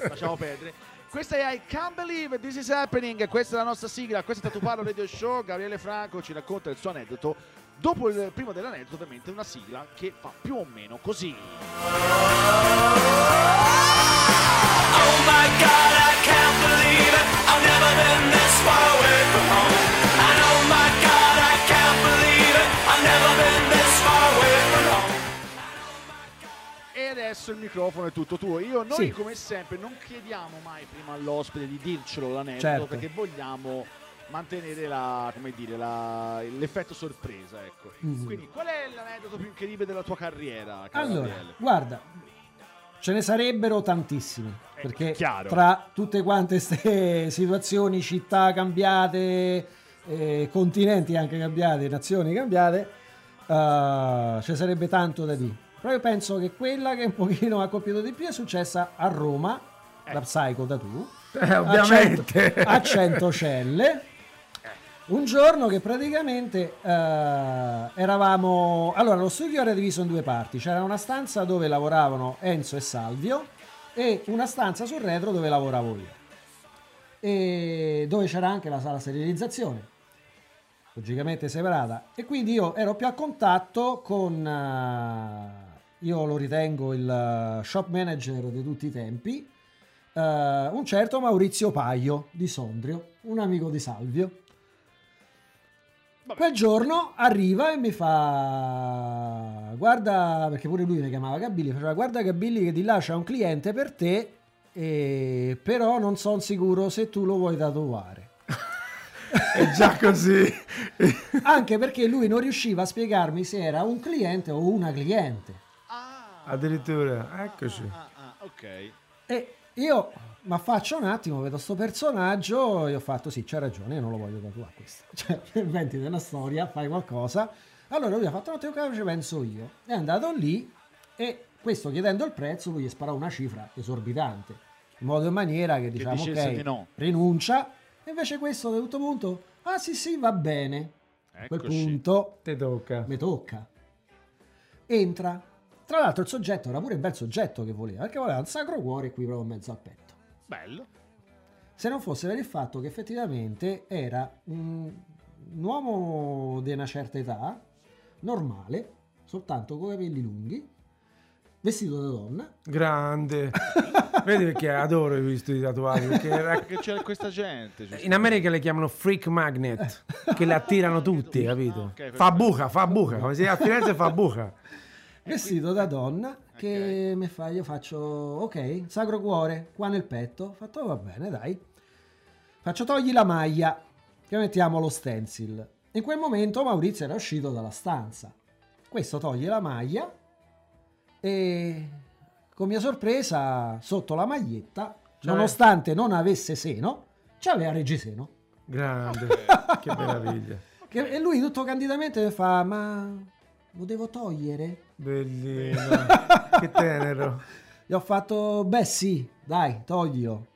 Lasciamo [laughs] perdere. Questa è I Can't Believe This Is Happening. Questa è la nostra sigla. Questo è Tatuparlo Radio Show. Gabriele Franco ci racconta il suo aneddoto. Dopo il primo dell'aneddoto, ovviamente, una sigla che fa più o meno così. Oh my God, I can't believe it. I've never been this far away from adesso il microfono è tutto tuo. Io, noi, Sì. come sempre, non chiediamo mai prima all'ospite di dircelo l'aneddoto Certo. perché vogliamo mantenere la, come dire, la- l'effetto sorpresa. Ecco. Mhm. Quindi, qual è l'aneddoto più incredibile della tua carriera? Allora, Gabriele? guarda, ce ne sarebbero tantissimi. Eh, Perché chiaro. tra tutte quante queste [laughs] situazioni, città cambiate, eh, continenti anche cambiati, nazioni cambiate, eh, ci sarebbe tanto da dire. Però io penso che quella che un pochino ha colpito di più è successa a Roma, da Psycho Tattoo, Eh, ovviamente. a, cento, a Centocelle. Un giorno che praticamente eh, eravamo. Allora, lo studio era diviso in due parti. C'era una stanza dove lavoravano Enzo e Salvio e una stanza sul retro dove lavoravo io. E dove c'era anche la sala sterilizzazione, logicamente separata. E quindi io ero più a contatto con. eh, io lo ritengo il eh, shop manager di tutti i tempi. eh, un certo Maurizio Paio di Sondrio, un amico di Salvio. Quel giorno arriva e mi fa guarda, perché pure lui mi chiamava Gabilli, faceva guarda Gabilli che di là c'è un cliente per te, e- però non sono sicuro se tu lo vuoi tatuare. [laughs] È già così. Anche perché lui non riusciva a spiegarmi se era un cliente o una cliente. Ah, Addirittura, eccoci. ah, ah, ok. E io ma faccio un attimo, vedo sto personaggio e ho fatto sì, c'è ragione, io non lo voglio tatuare questo. [laughs] Cioè, inventiti una storia, fai qualcosa. Allora lui ha fatto un attimo che ci penso io. È andato lì e questo chiedendo il prezzo lui gli sparò una cifra esorbitante. In modo e maniera che diciamo dicesse ok, di no. rinuncia. E invece questo a un certo punto, ah sì sì va bene. A quel Eccoci. punto Te tocca. mi tocca. Entra. Tra l'altro il soggetto era pure il bel soggetto che voleva, perché voleva un sacro cuore qui proprio in mezzo al petto. Bello. Se non fosse per il fatto che effettivamente era un, un uomo di una certa età, normale, soltanto con i capelli lunghi, vestito da donna, Grande. [laughs] Vedi perché adoro i vestiti tatuati? Perché era- Perché c'è questa gente. in America le chiamano freak magnet, che le attirano tutti, capito? Ok, perfetto. Fa buca, fa buca, come si dice a Firenze fa buca. [laughs] vestito da donna, che mi fa, io faccio, ok, sacro cuore, qua nel petto, ho fatto, "Oh, va bene, dai. Faccio togli la maglia, che mettiamo lo stencil. In quel momento Maurizio era uscito dalla stanza. Questo toglie la maglia e con mia sorpresa sotto la maglietta, Cioè- nonostante non avesse seno, c'aveva reggiseno. Grande, [laughs] che meraviglia. E lui tutto candidamente fa, ma lo devo togliere? Bellino, [laughs] che tenero. Gli ho fatto, beh sì, dai, toglilo.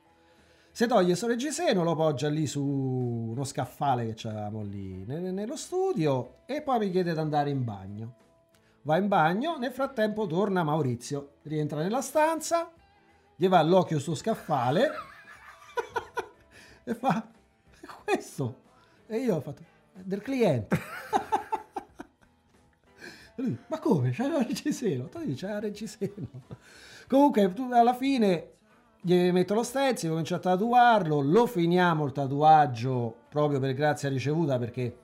Se toglie sto reggiseno lo poggia lì su uno scaffale che avevamo lì ne- nello studio e poi mi chiede di andare in bagno. Va in bagno, nel frattempo torna Maurizio, rientra nella stanza, gli va l'occhio sto scaffale [laughs] e fa, "È questo? E io ho fatto, "È del cliente. [laughs] E lui, ma come? C'è il reggiseno? Tu dici, c'è il reggiseno. Comunque, alla fine gli metto lo stencil, comincio a tatuarlo, lo finiamo il tatuaggio proprio per grazia ricevuta perché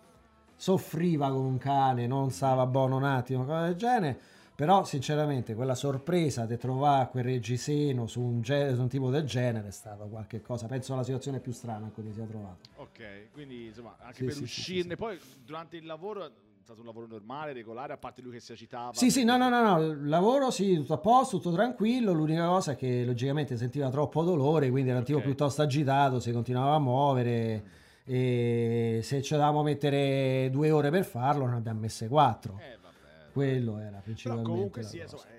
soffriva come un cane, non stava buono un attimo, cose del genere. Però, sinceramente, quella sorpresa di trovare quel reggiseno su un, ge- su un tipo del genere è stata qualche cosa. Penso la situazione più strana in cui mi sia trovato. Ok, quindi insomma, anche Sì, per sì, uscirne. sì. Poi durante il lavoro stato un lavoro normale, regolare, a parte lui che si agitava. Sì, sì, no, no, no, no, il lavoro sì, tutto a posto, tutto tranquillo, l'unica cosa è che logicamente sentiva troppo dolore, quindi era un tipo Ok. piuttosto agitato, si continuava a muovere e se ci dovevamo mettere due ore per farlo, ne abbiamo messe quattro. Eh, vabbè. Quello era Però principalmente comunque la sì, cosa. insomma,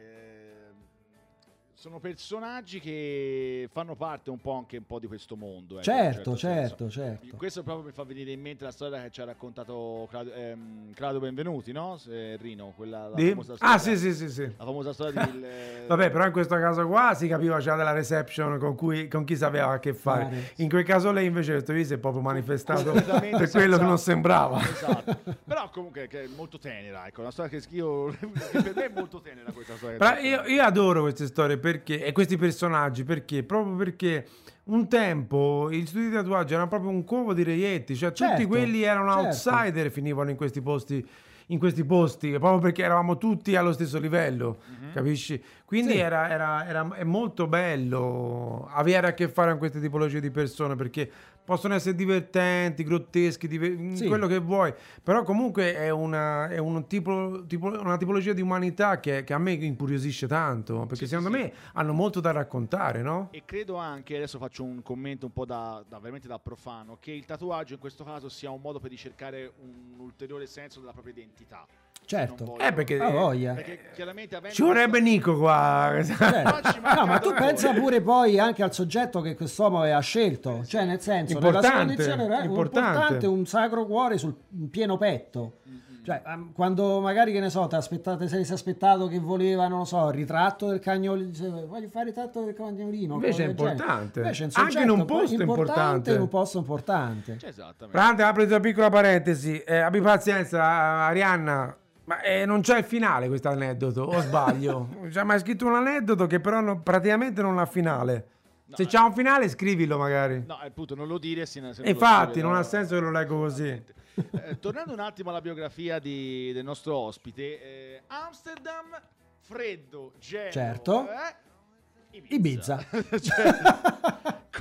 sono personaggi che fanno parte un po' anche un po' di questo mondo. un Certo, certo certo, certo. Questo proprio mi fa venire in mente la storia che ci ha raccontato Claudio, ehm, Claudio Benvenuti, no? Se- Rino, quella la Di- famosa storia. Ah, sì, sì, sì, sì. La famosa storia del... [laughs] Vabbè, però in questo caso qua si capiva già della reception con, cui, con chi si aveva a che fare. Fare. In quel caso lei invece questo qui si è proprio manifestato [laughs] per quello senza- che non sembrava. Esatto. [laughs] Però comunque che è molto tenera, ecco, una storia che io che per me è molto tenera questa storia. Però io, io adoro queste storie perché, e questi personaggi perché? Proprio perché un tempo gli studi di tatuaggio erano proprio un covo di reietti, cioè tutti Certo, quelli erano certo. outsider e finivano in questi posti. In questi posti, proprio perché eravamo tutti allo stesso livello, capisci? Quindi Sì. era, era- era- è molto bello avere a che fare con queste tipologie di persone perché possono essere divertenti, grotteschi, diver- Sì. quello che vuoi, però comunque è una, è un tipo, tipo- una tipologia di umanità che, che a me incuriosisce tanto, perché Sì, secondo sì, me hanno molto da raccontare, no? E credo anche, adesso faccio un commento un po' da, da- veramente da profano, che il tatuaggio in questo caso sia un modo per ricercare un ulteriore senso della propria identità. Certo. Eh, perché- Ah, voglia. Perché chiaramente avendo Ci vorrebbe Nico qua. Certo. No, ma tu pensa pure poi anche al soggetto che quest'uomo aveva scelto, cioè nel senso, Importante, nella sua condizione era un importante. importante, un sacro cuore sul pieno petto. Cioè, quando magari che ne so, ti aspettate, sei aspettato che voleva, non lo so, il ritratto del cagnolino, voglio fare il ritratto del cagnolino. Invece è importante. Invece è un Anche in un posto importante. in un posto importante. Cioè, esattamente. Frante, apri una piccola parentesi. Eh, abbi pazienza, Arianna. Ma eh, non c'è il finale questo aneddoto, o sbaglio? [laughs] C'è mai scritto un aneddoto che però non- praticamente non ha finale. Se c'è un finale scrivilo magari. No, appunto, non lo dire se, se Infatti, non no. ha senso che lo leggo così. Eh, tornando un attimo alla biografia di- del nostro ospite, eh, Amsterdam, freddo, gelo, Certo. eh, Ibiza. [laughs] Cioè,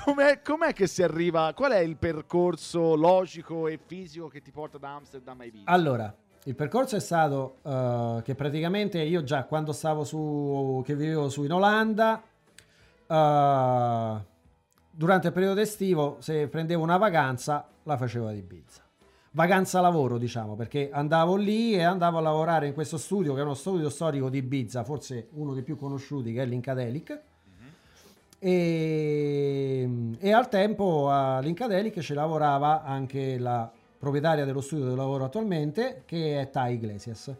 com'è, com'è che si arriva? Qual è il percorso logico e fisico che ti porta da Amsterdam a Ibiza? Allora, il percorso è stato eh, che praticamente io già quando stavo su, che vivevo su in Olanda, eh, durante il periodo estivo, se prendevo una vacanza, la facevo ad Ibiza. Vacanza lavoro, diciamo, perché andavo lì e andavo a lavorare in questo studio, che è uno studio storico di Ibiza, forse uno dei più conosciuti, che è l'Incadelic. E, e al tempo all'Incadelic ci lavorava anche la proprietaria dello studio dove lavoro attualmente, che è Tai Iglesias.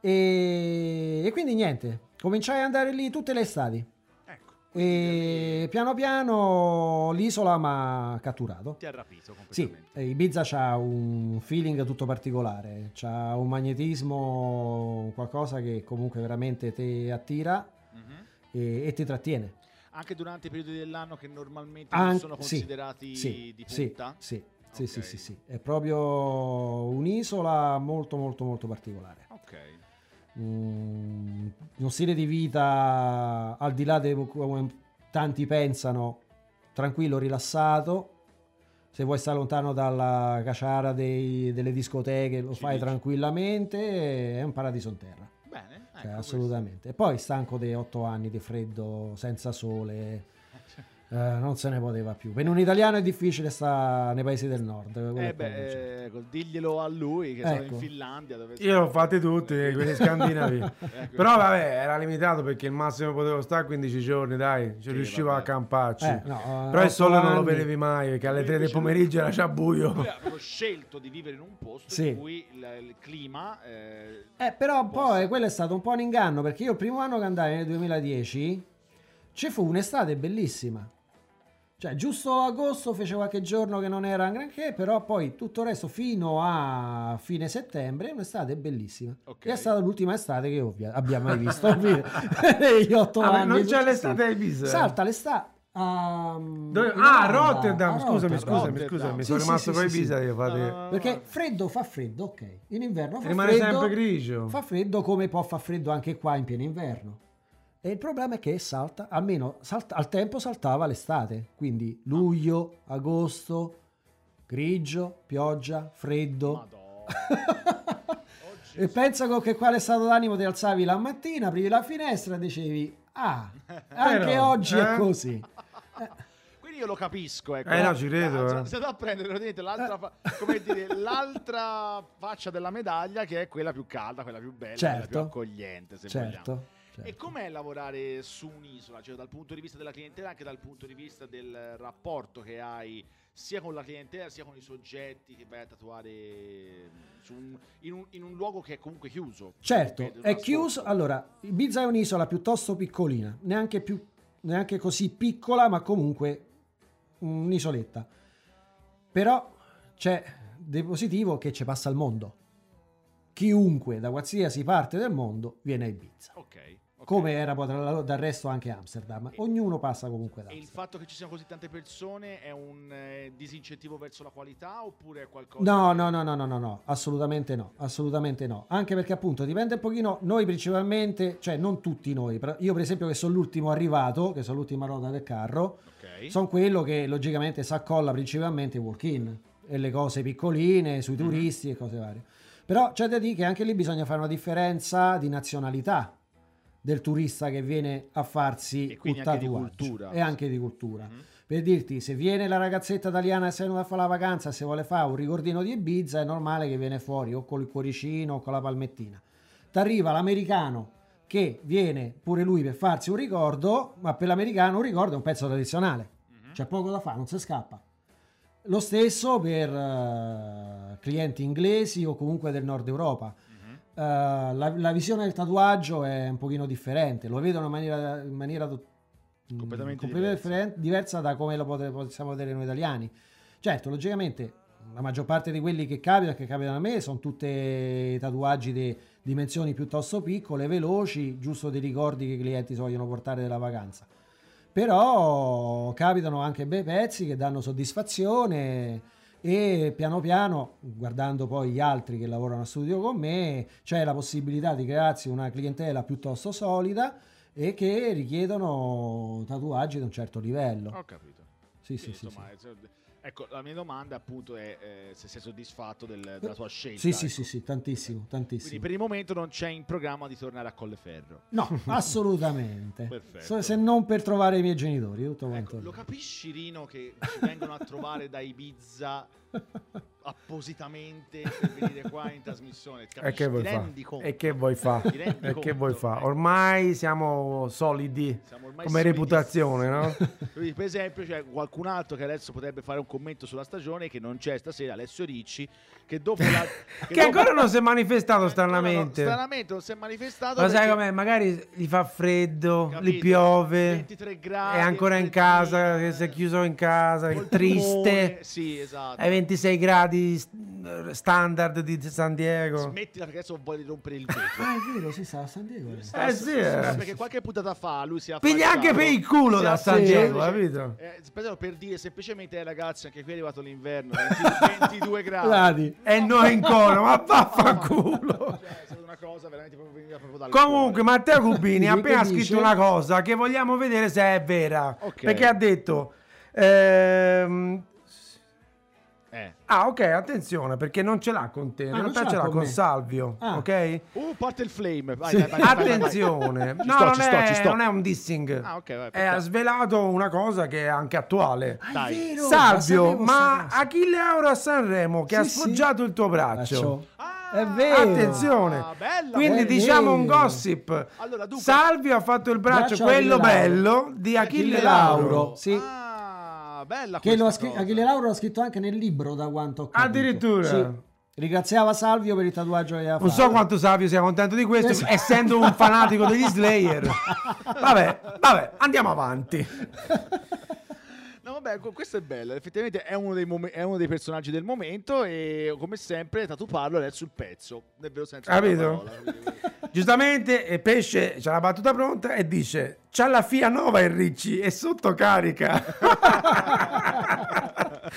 E, e quindi niente, cominciai ad andare lì tutte le estati. Ecco, E piano piano l'isola mi ha catturato. ti ha rapito Sì, completamente. eh, Ibiza ha un feeling tutto particolare, c'ha un magnetismo, qualcosa che comunque veramente ti attira Mhm. e, e ti trattiene. Anche durante i periodi dell'anno che normalmente non An- sono sì, considerati sì, di sì, punta? Sì, sì, sì, Ok. sì, sì. È proprio un'isola molto molto molto particolare. Ok. Mm, uno stile di vita al di là di come tanti pensano, tranquillo, rilassato. Se vuoi stare lontano dalla caciara dei- delle discoteche, lo Ci fai dici. tranquillamente. È un paradiso in terra. Bene, Cioè, ecco, assolutamente. E poi stanco dei otto anni di freddo, senza sole. Eh, non se ne poteva più. Per un italiano è difficile stare nei paesi del nord. Eh beh, ecco, diglielo a lui che sono in Ecco. Finlandia dove Io l'ho fatti tutti, quelli [laughs] scandinavi. Ecco. Però vabbè, era limitato perché il massimo potevo stare 15 giorni, dai, ci Sì, riuscivo vabbè. a camparci. Eh, no, Però il sole non lo anni- vedevi mai perché alle Lui 3 del pomeriggio era già buio. Lui ha proprio scelto di vivere in un posto Sì. in cui il, il clima eh, Eh, però Posso. poi quello è stato un po' un inganno perché io il primo anno che andai nel 2010 ci fu un'estate bellissima. Cioè, giusto agosto fece qualche giorno che non era un granché, però poi tutto il resto fino a fine settembre è un'estate bellissima. Ok. E è stata l'ultima estate che ovvia- abbiamo mai visto [laughs] negli [laughs] otto Ah, ma anni. non c'è l'estate a Ibiza? Salta l'estate. a- Dove- Ah, Rotterdam, scusami, Rotterdam. scusami, Rotterdam. scusami, Sì, sono sì, rimasto sì, con sì, Ibiza sì. io fate... Perché freddo fa freddo, ok. In inverno fa Rimane freddo. sempre grigio. Fa freddo come può far freddo anche qua in pieno inverno. E il problema è che salta, almeno salta- al tempo saltava l'estate, quindi luglio, agosto, grigio, pioggia, freddo. Madonna. [laughs] E pensa con che quale stato d'animo ti alzavi la mattina, aprivi la finestra e dicevi, ah, [laughs] anche Però, oggi eh? è così. [laughs] Quindi io lo capisco, ecco. Eh, no, ci credo, Ah, eh. Se a prendere praticamente l'altra, fa- come dire, l'altra faccia della medaglia che è quella più calda, quella più bella, quella Certo. più accogliente, se vogliamo. Certo. E com'è lavorare su un'isola? Cioè dal punto di vista della clientela, anche dal punto di vista del rapporto che hai sia con la clientela sia con i soggetti che vai a tatuare su un- in, un, in un luogo che è comunque chiuso. Certo, è chiuso. Allora, Ibiza è un'isola piuttosto piccolina, neanche, più, neanche così piccola, ma comunque un'isoletta. Però c'è di positivo che ci passa al mondo. Chiunque da qualsiasi parte del mondo viene a Ibiza. Ok. Come era poi tra- dal resto anche Amsterdam. Ognuno passa comunque da E il fatto che ci siano così tante persone è un eh, disincentivo verso la qualità oppure è qualcosa No, che- no, no, no, no, no, no, assolutamente no, assolutamente no. Anche perché appunto dipende un pochino, noi principalmente, cioè non tutti noi, io per esempio che sono l'ultimo arrivato, che sono l'ultima ruota del carro, Ok. sono quello che logicamente si accolla principalmente i walk-in e le cose piccoline sui Mhm. turisti e cose varie. Però c'è da dire che anche lì bisogna fare una differenza di nazionalità del turista che viene a farsi un tatuaggio. e anche di cultura. Mhm. Per dirti, se viene la ragazzetta italiana e se non fa la vacanza, se vuole fare un ricordino di Ibiza, è normale che viene fuori o con il cuoricino o con la palmettina. T'arriva l'americano che viene pure lui per farsi un ricordo, ma per l'americano un ricordo è un pezzo tradizionale. Mhm. C'è poco da fare, non si scappa. Lo stesso per eh, clienti inglesi o comunque del nord Europa. Eh, la, la visione del tatuaggio è un pochino differente, lo vedono in maniera, in maniera mm, Completamente differen- diversa da come lo pote- possiamo vedere noi italiani. Certo, logicamente la maggior parte di quelli che capita, che capitano a me, sono tutti tatuaggi di dimensioni piuttosto piccole, veloci, giusto dei ricordi che i clienti si vogliono portare della vacanza. Però capitano anche bei pezzi che danno soddisfazione e piano piano, guardando poi gli altri che lavorano a studio con me, c'è la possibilità di crearsi una clientela piuttosto solida e che richiedono tatuaggi di un certo livello. Ho capito. Sì, Sì, sì, sì. insomma, eh, Ecco, la mia domanda appunto è eh, se sei soddisfatto del- della tua scelta. Sì, sì, ecco. sì, sì, tantissimo, Quindi tantissimo. per il momento non c'è in programma di tornare a Colleferro. No, assolutamente. [laughs] Perfetto. Se non per trovare i miei genitori, tutto quanto. Ecco, lo capisci Rino che ci vengono a trovare da Ibiza [laughs] appositamente per venire qua in trasmissione? E che vuoi Ti fa? rendi conto? E che vuoi fa? Ti rendi E che vuoi fa? Ecco. Ormai siamo solidi Siamo ormai come solidissimi. reputazione, no? [laughs] Quindi, per esempio, c'è qualcun altro che adesso potrebbe fare un commento sulla stagione che non c'è stasera, Alessio Ricci, che dopo la... [laughs] Che dopo- ancora non [laughs] si è manifestato No, no, no, stranamente. stranamente non si è manifestato. Ma sai com'è? Magari gli fa freddo, Capito? gli piove, 23 gradi, è ancora in casa, che si è chiuso in casa, col triste. timone. Sì, esatto. Ai 26 gradi st- standard di San Diego. Smettila perché adesso vuole rompere il [laughs] vetro. Ah, è vero, si sa, a San Diego. Eh sì, eh. perché qualche puntata fa lui si è Piglia anche per il culo da San Diego, capito? Eh, per dire semplicemente, eh, ragazzi, anche qui è arrivato l'inverno, 20 22 gradi. E noi in cono, ma vaffanculo. [laughs] Cioè, è stata una cosa veramente proprio proprio dal Comunque, cuore. Matteo Cubini ha appena dice? scritto una cosa che vogliamo vedere se è vera. Ok. Perché ha detto. ehm, Eh. ah, ok, attenzione, perché non ce l'ha con te. In Ah, non realtà ce l'ha ce l'ha con con. Salvio. Ah. Ok? Uh, parte il flame. Vai, Sì. vai, vai, vai, vai, vai. Attenzione, Ci no, sto, non, ci sto, è, ci sto. non è un dissing. Ah, ok, vai, è, ha svelato una cosa che è anche attuale. Ah, è vero, Salvio, ma. Achille Auro a Sanremo che Sì, ha sì. sfoggiato il tuo braccio. Ah, È vero. Attenzione. Ah, bella Quindi È diciamo un gossip. Allora, dunque- Salvio ha fatto il braccio, Braccio quello bello di Achille Achille Lauro. Lauro. Sì. Ah, bella Che lo ha. Achille Lauro l'ha scritto anche nel libro, da quanto ho capito. Addirittura. Sì. Ringraziava Salvio per il tatuaggio che aveva Non fatto. so quanto Savio sia contento di questo, Esatto. essendo un fanatico degli Slayer. [laughs] Vabbè, vabbè, andiamo avanti. [laughs] Vabbè, questo è bello. Effettivamente è uno, dei momen- è uno dei personaggi del momento. E come sempre, Tatu Parlo è sul pezzo. Nel vero senso Capito? [laughs] Giustamente, Pesce c'ha la battuta pronta e dice: C'ha la FIA nuova il Ricci, è sotto carica. [laughs]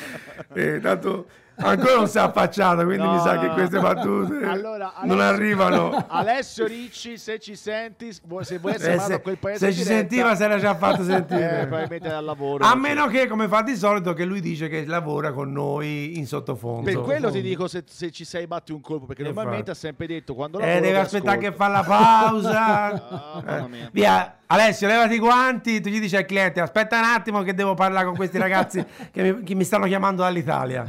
Eh, tanto Ancora non si è affacciato, quindi No, mi sa no, che queste battute Allora, non Alessio- arrivano. Alessio Ricci, se ci senti, se vuoi essere Eh, mandato se, a quel paese se ci diretta, sentiva se l'ha già fatto [laughs] eh, sentire. probabilmente al lavoro. A non meno che, come fa di solito, che lui dice che lavora con noi in sottofondo. Per quello ti dico se, se ci sei batti un colpo, perché normalmente ha sempre detto quando Eh, lavoro deve vi aspettare che fa la pausa. [laughs] Ah, mamma Eh, mia. Via, Alessio, levati i guanti. Tu gli dici al cliente: Aspetta un attimo, che devo parlare con questi ragazzi [laughs] che mi, che mi stanno chiamando dall'Italia.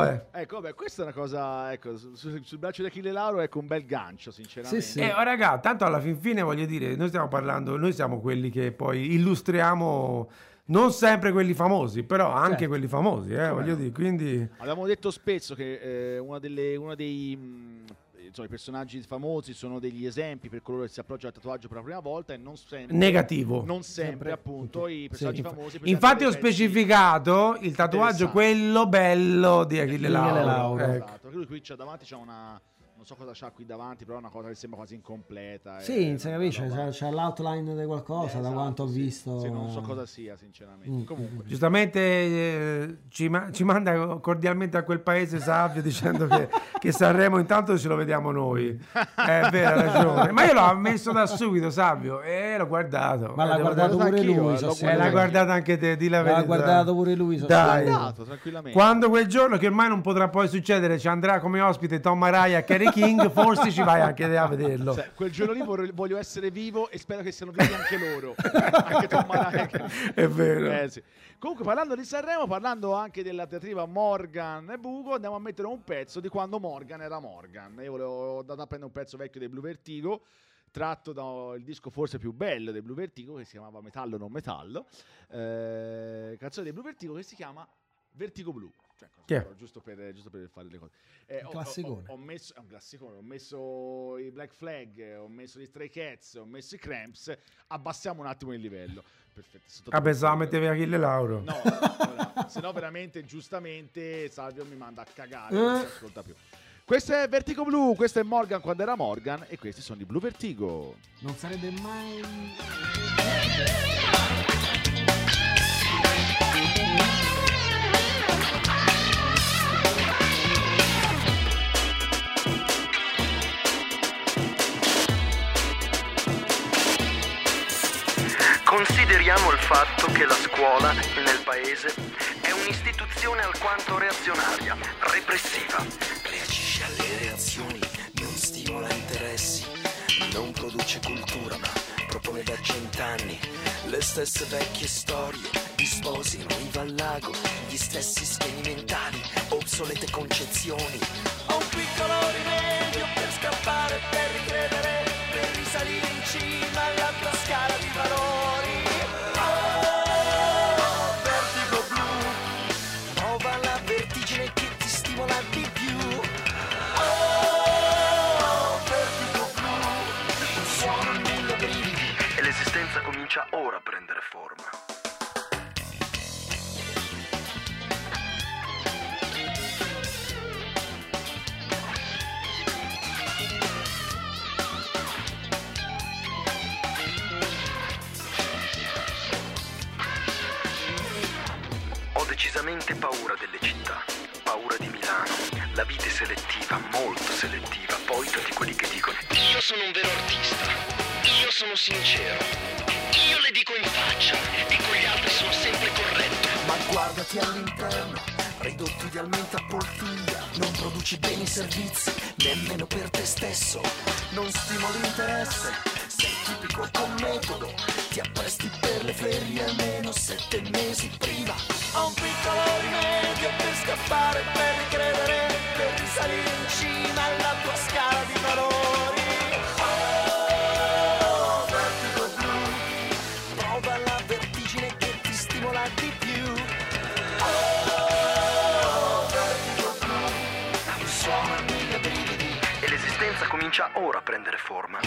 Vabbè. Ecco, vabbè, questa è una cosa, ecco, su- su- sul braccio di Achille Lauro ecco un bel gancio, sinceramente. Sì, sì. Eh, oh, raga, tanto alla fin fine voglio dire, noi stiamo parlando, noi siamo quelli che poi illustriamo. Non sempre quelli famosi, però anche Certo. quelli famosi, eh, voglio dire. Quindi, Abbiamo detto spesso che eh, una delle, dei mh, insomma, i personaggi famosi sono degli esempi per coloro che si approcciano al tatuaggio per la prima volta e non sempre, negativo. non sempre, Sempre, appunto sì. i personaggi Sì. famosi. Infatti, ho specificato il tatuaggio, quello bello di Achille Achille Lauro. Ecco. Esatto, lui qui c'ha davanti c'ha una non so cosa c'ha qui davanti, però è una cosa che sembra quasi incompleta. Sì, capisce, roba- c'è, c'è l'outline di qualcosa, Eh, da quanto ho esatto, sì. visto. Sì, non so cosa sia, sinceramente. Mm. Comunque, Giustamente eh, ci, ma- ci manda cordialmente a quel paese savio dicendo che, che Sanremo intanto ce lo vediamo noi. È vero, ha ragione. Ma io l'ho ammesso da subito, Savio, e l'ho guardato. Ma l'ha Eh, guardato guardato pure lui. eh, so Eh, l'ha guardato anche te, di la L'ha verità. guardato pure lui. so Dai. sicuro. andato tranquillamente. Quando quel giorno, che ormai non potrà poi succedere, ci andrà come ospite Tom Mariah e Kerry King, forse ci vai anche a vederlo. Cioè, quel giorno lì vorrei- voglio essere vivo e spero che siano vivi anche loro. anche Tom È vero. Eh, sì. Comunque, parlando di Sanremo, parlando anche della teatriva Morgan e Bugo, andiamo a mettere un pezzo di quando Morgan era Morgan. Io volevo andare a prendere un pezzo vecchio dei Blue Vertigo, tratto dal disco forse più bello dei Blue Vertigo, che si chiamava Metallo non Metallo. Eh, canzone dei Blue Vertigo che si chiama Vertigo Blu. Cioè, Chi è? giusto, per, giusto per fare le cose. Eh, Un ho- ho-. Ho, messo, un classicone, ho messo i Black Flag, ho messo gli Stray Cats, ho messo i Cramps. Abbassiamo un attimo il livello. Perfetto. è stato Ah, mettevi Achille Lauro. No, ora, se no veramente giustamente Salvio mi manda a cagare, non si ascolta più. Questo è Vertigo Blu, questo è Morgan quando era Morgan e questi sono i Blue Vertigo. Non sarebbe mai. Consideriamo il fatto che la scuola nel paese è un'istituzione alquanto reazionaria, repressiva. Reagisce alle reazioni, non stimola interessi, non produce cultura, ma propone da cent'anni le stesse vecchie storie, di sposi riva al lago, gli stessi schemi mentali, obsolete concezioni. Ho un piccolo rimedio per scappare, per ricredere, per risalire in cima comincia ora a prendere forma. Decisamente paura delle città, paura di Milano. La vita è selettiva, molto selettiva. Poi tutti quelli che dicono Io sono un vero artista, io sono sincero, le dico in faccia e con gli altri sono sempre corretto. Ma guardati all'interno, ridotto idealmente a poltiglia, non produci beni servizi, nemmeno per te stesso, non stimoli interesse, sei tipico con metodo, ti appresti per le ferie almeno sette mesi prima. Ho un piccolo rimedio per scappare, per ricredere, per risalire in cima comincia ora a prendere forma.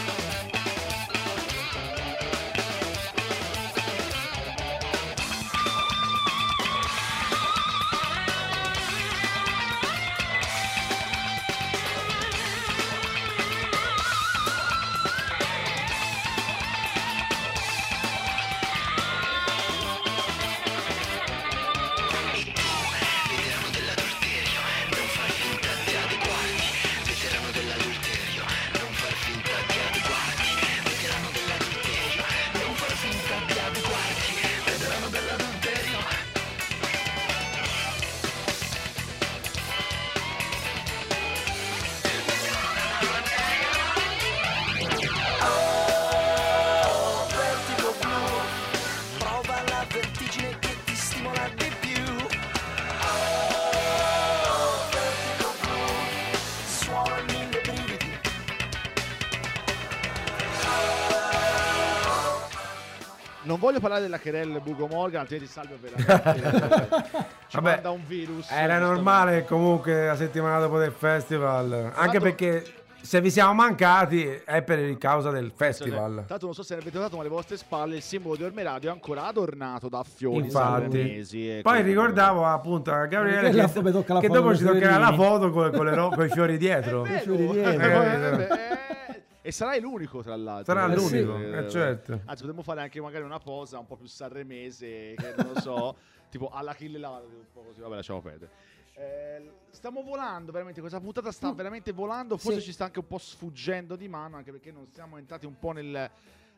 Voglio parlare della querel Bugo Morgan, altrimenti Salvio veramente ci Vabbè, manda un virus. Era normale comunque la settimana dopo del festival, anche perché se vi siamo mancati è per il causa del festival. l'altro non so se ne avete notato, ma alle vostre spalle il simbolo di Orme Radio è ancora adornato da fiori Infatti, e poi ricordavo appunto a Gabriele Che la- che, la che dopo ci toccherà la foto con, con le ro- con i fiori dietro. Eh, fiori no, dietro. eh, eh, E sarai l'unico, tra l'altro. Sarà Eh, l'unico, sì. eh, certo. Anzi, potremmo fare anche magari una posa un po' più sanremese, che non lo so, [laughs] tipo alla Kill Lava, un po' così, vabbè, lasciamo perdere. Eh, stiamo volando veramente, questa puntata sta veramente volando, forse Sì. ci sta anche un po' sfuggendo di mano, anche perché non siamo entrati un po' nel-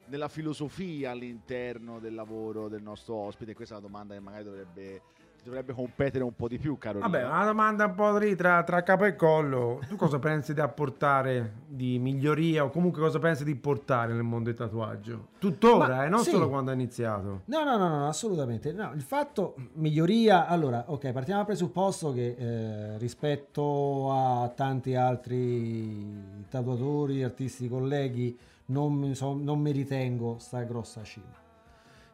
nella filosofia all'interno del lavoro del nostro ospite. Questa è una domanda che magari dovrebbe, dovrebbe competere un po' di più, caro. Vabbè, una domanda un po' lì tra, tra capo e collo. Tu cosa pensi di apportare di miglioria o comunque cosa pensi di portare nel mondo del tatuaggio? Tuttora, Ma eh, non sì. solo quando hai iniziato. No, no, no, no, assolutamente. No, il fatto miglioria. Allora, ok, partiamo dal presupposto che eh, rispetto a tanti altri tatuatori, artisti, colleghi, non mi, so- non mi ritengo sta grossa cima.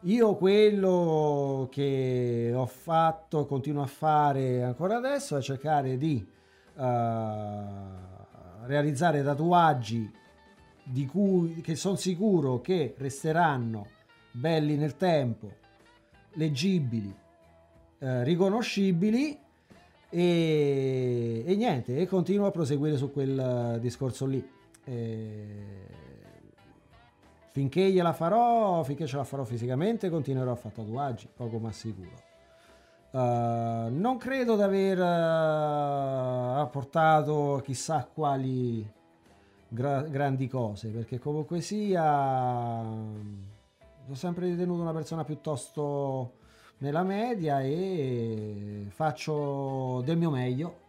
Io quello che ho fatto, continuo a fare ancora adesso, è cercare di eh, realizzare tatuaggi di cui che sono sicuro che resteranno belli nel tempo, leggibili, eh, riconoscibili e, e niente, e continuo a proseguire su quel discorso lì. Eh, finché gliela farò, finché ce la farò fisicamente, continuerò a fare tatuaggi, poco ma sicuro. Eh, non credo di aver eh, apportato chissà quali gra- grandi cose, perché comunque sia ho sempre ritenuto una persona piuttosto nella media e faccio del mio meglio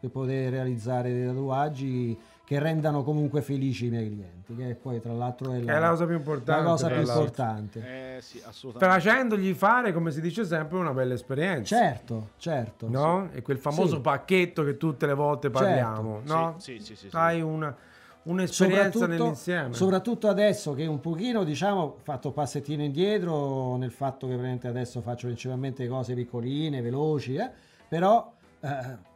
per poter realizzare dei tatuaggi che rendano comunque felici i miei clienti, che poi tra l'altro è la, è la cosa più importante. la cosa tra più importante. Eh sì, assolutamente. Facendogli fare, come si dice sempre, una bella esperienza. Certo, certo. No? E quel famoso Sì. pacchetto che tutte le volte parliamo, Sì, no? sì, sì, sì, sì. Hai una, un'esperienza soprattutto, nell'insieme. soprattutto adesso che un pochino diciamo ho fatto un passettino indietro nel fatto che veramente adesso faccio principalmente cose piccoline, veloci, eh, però eh,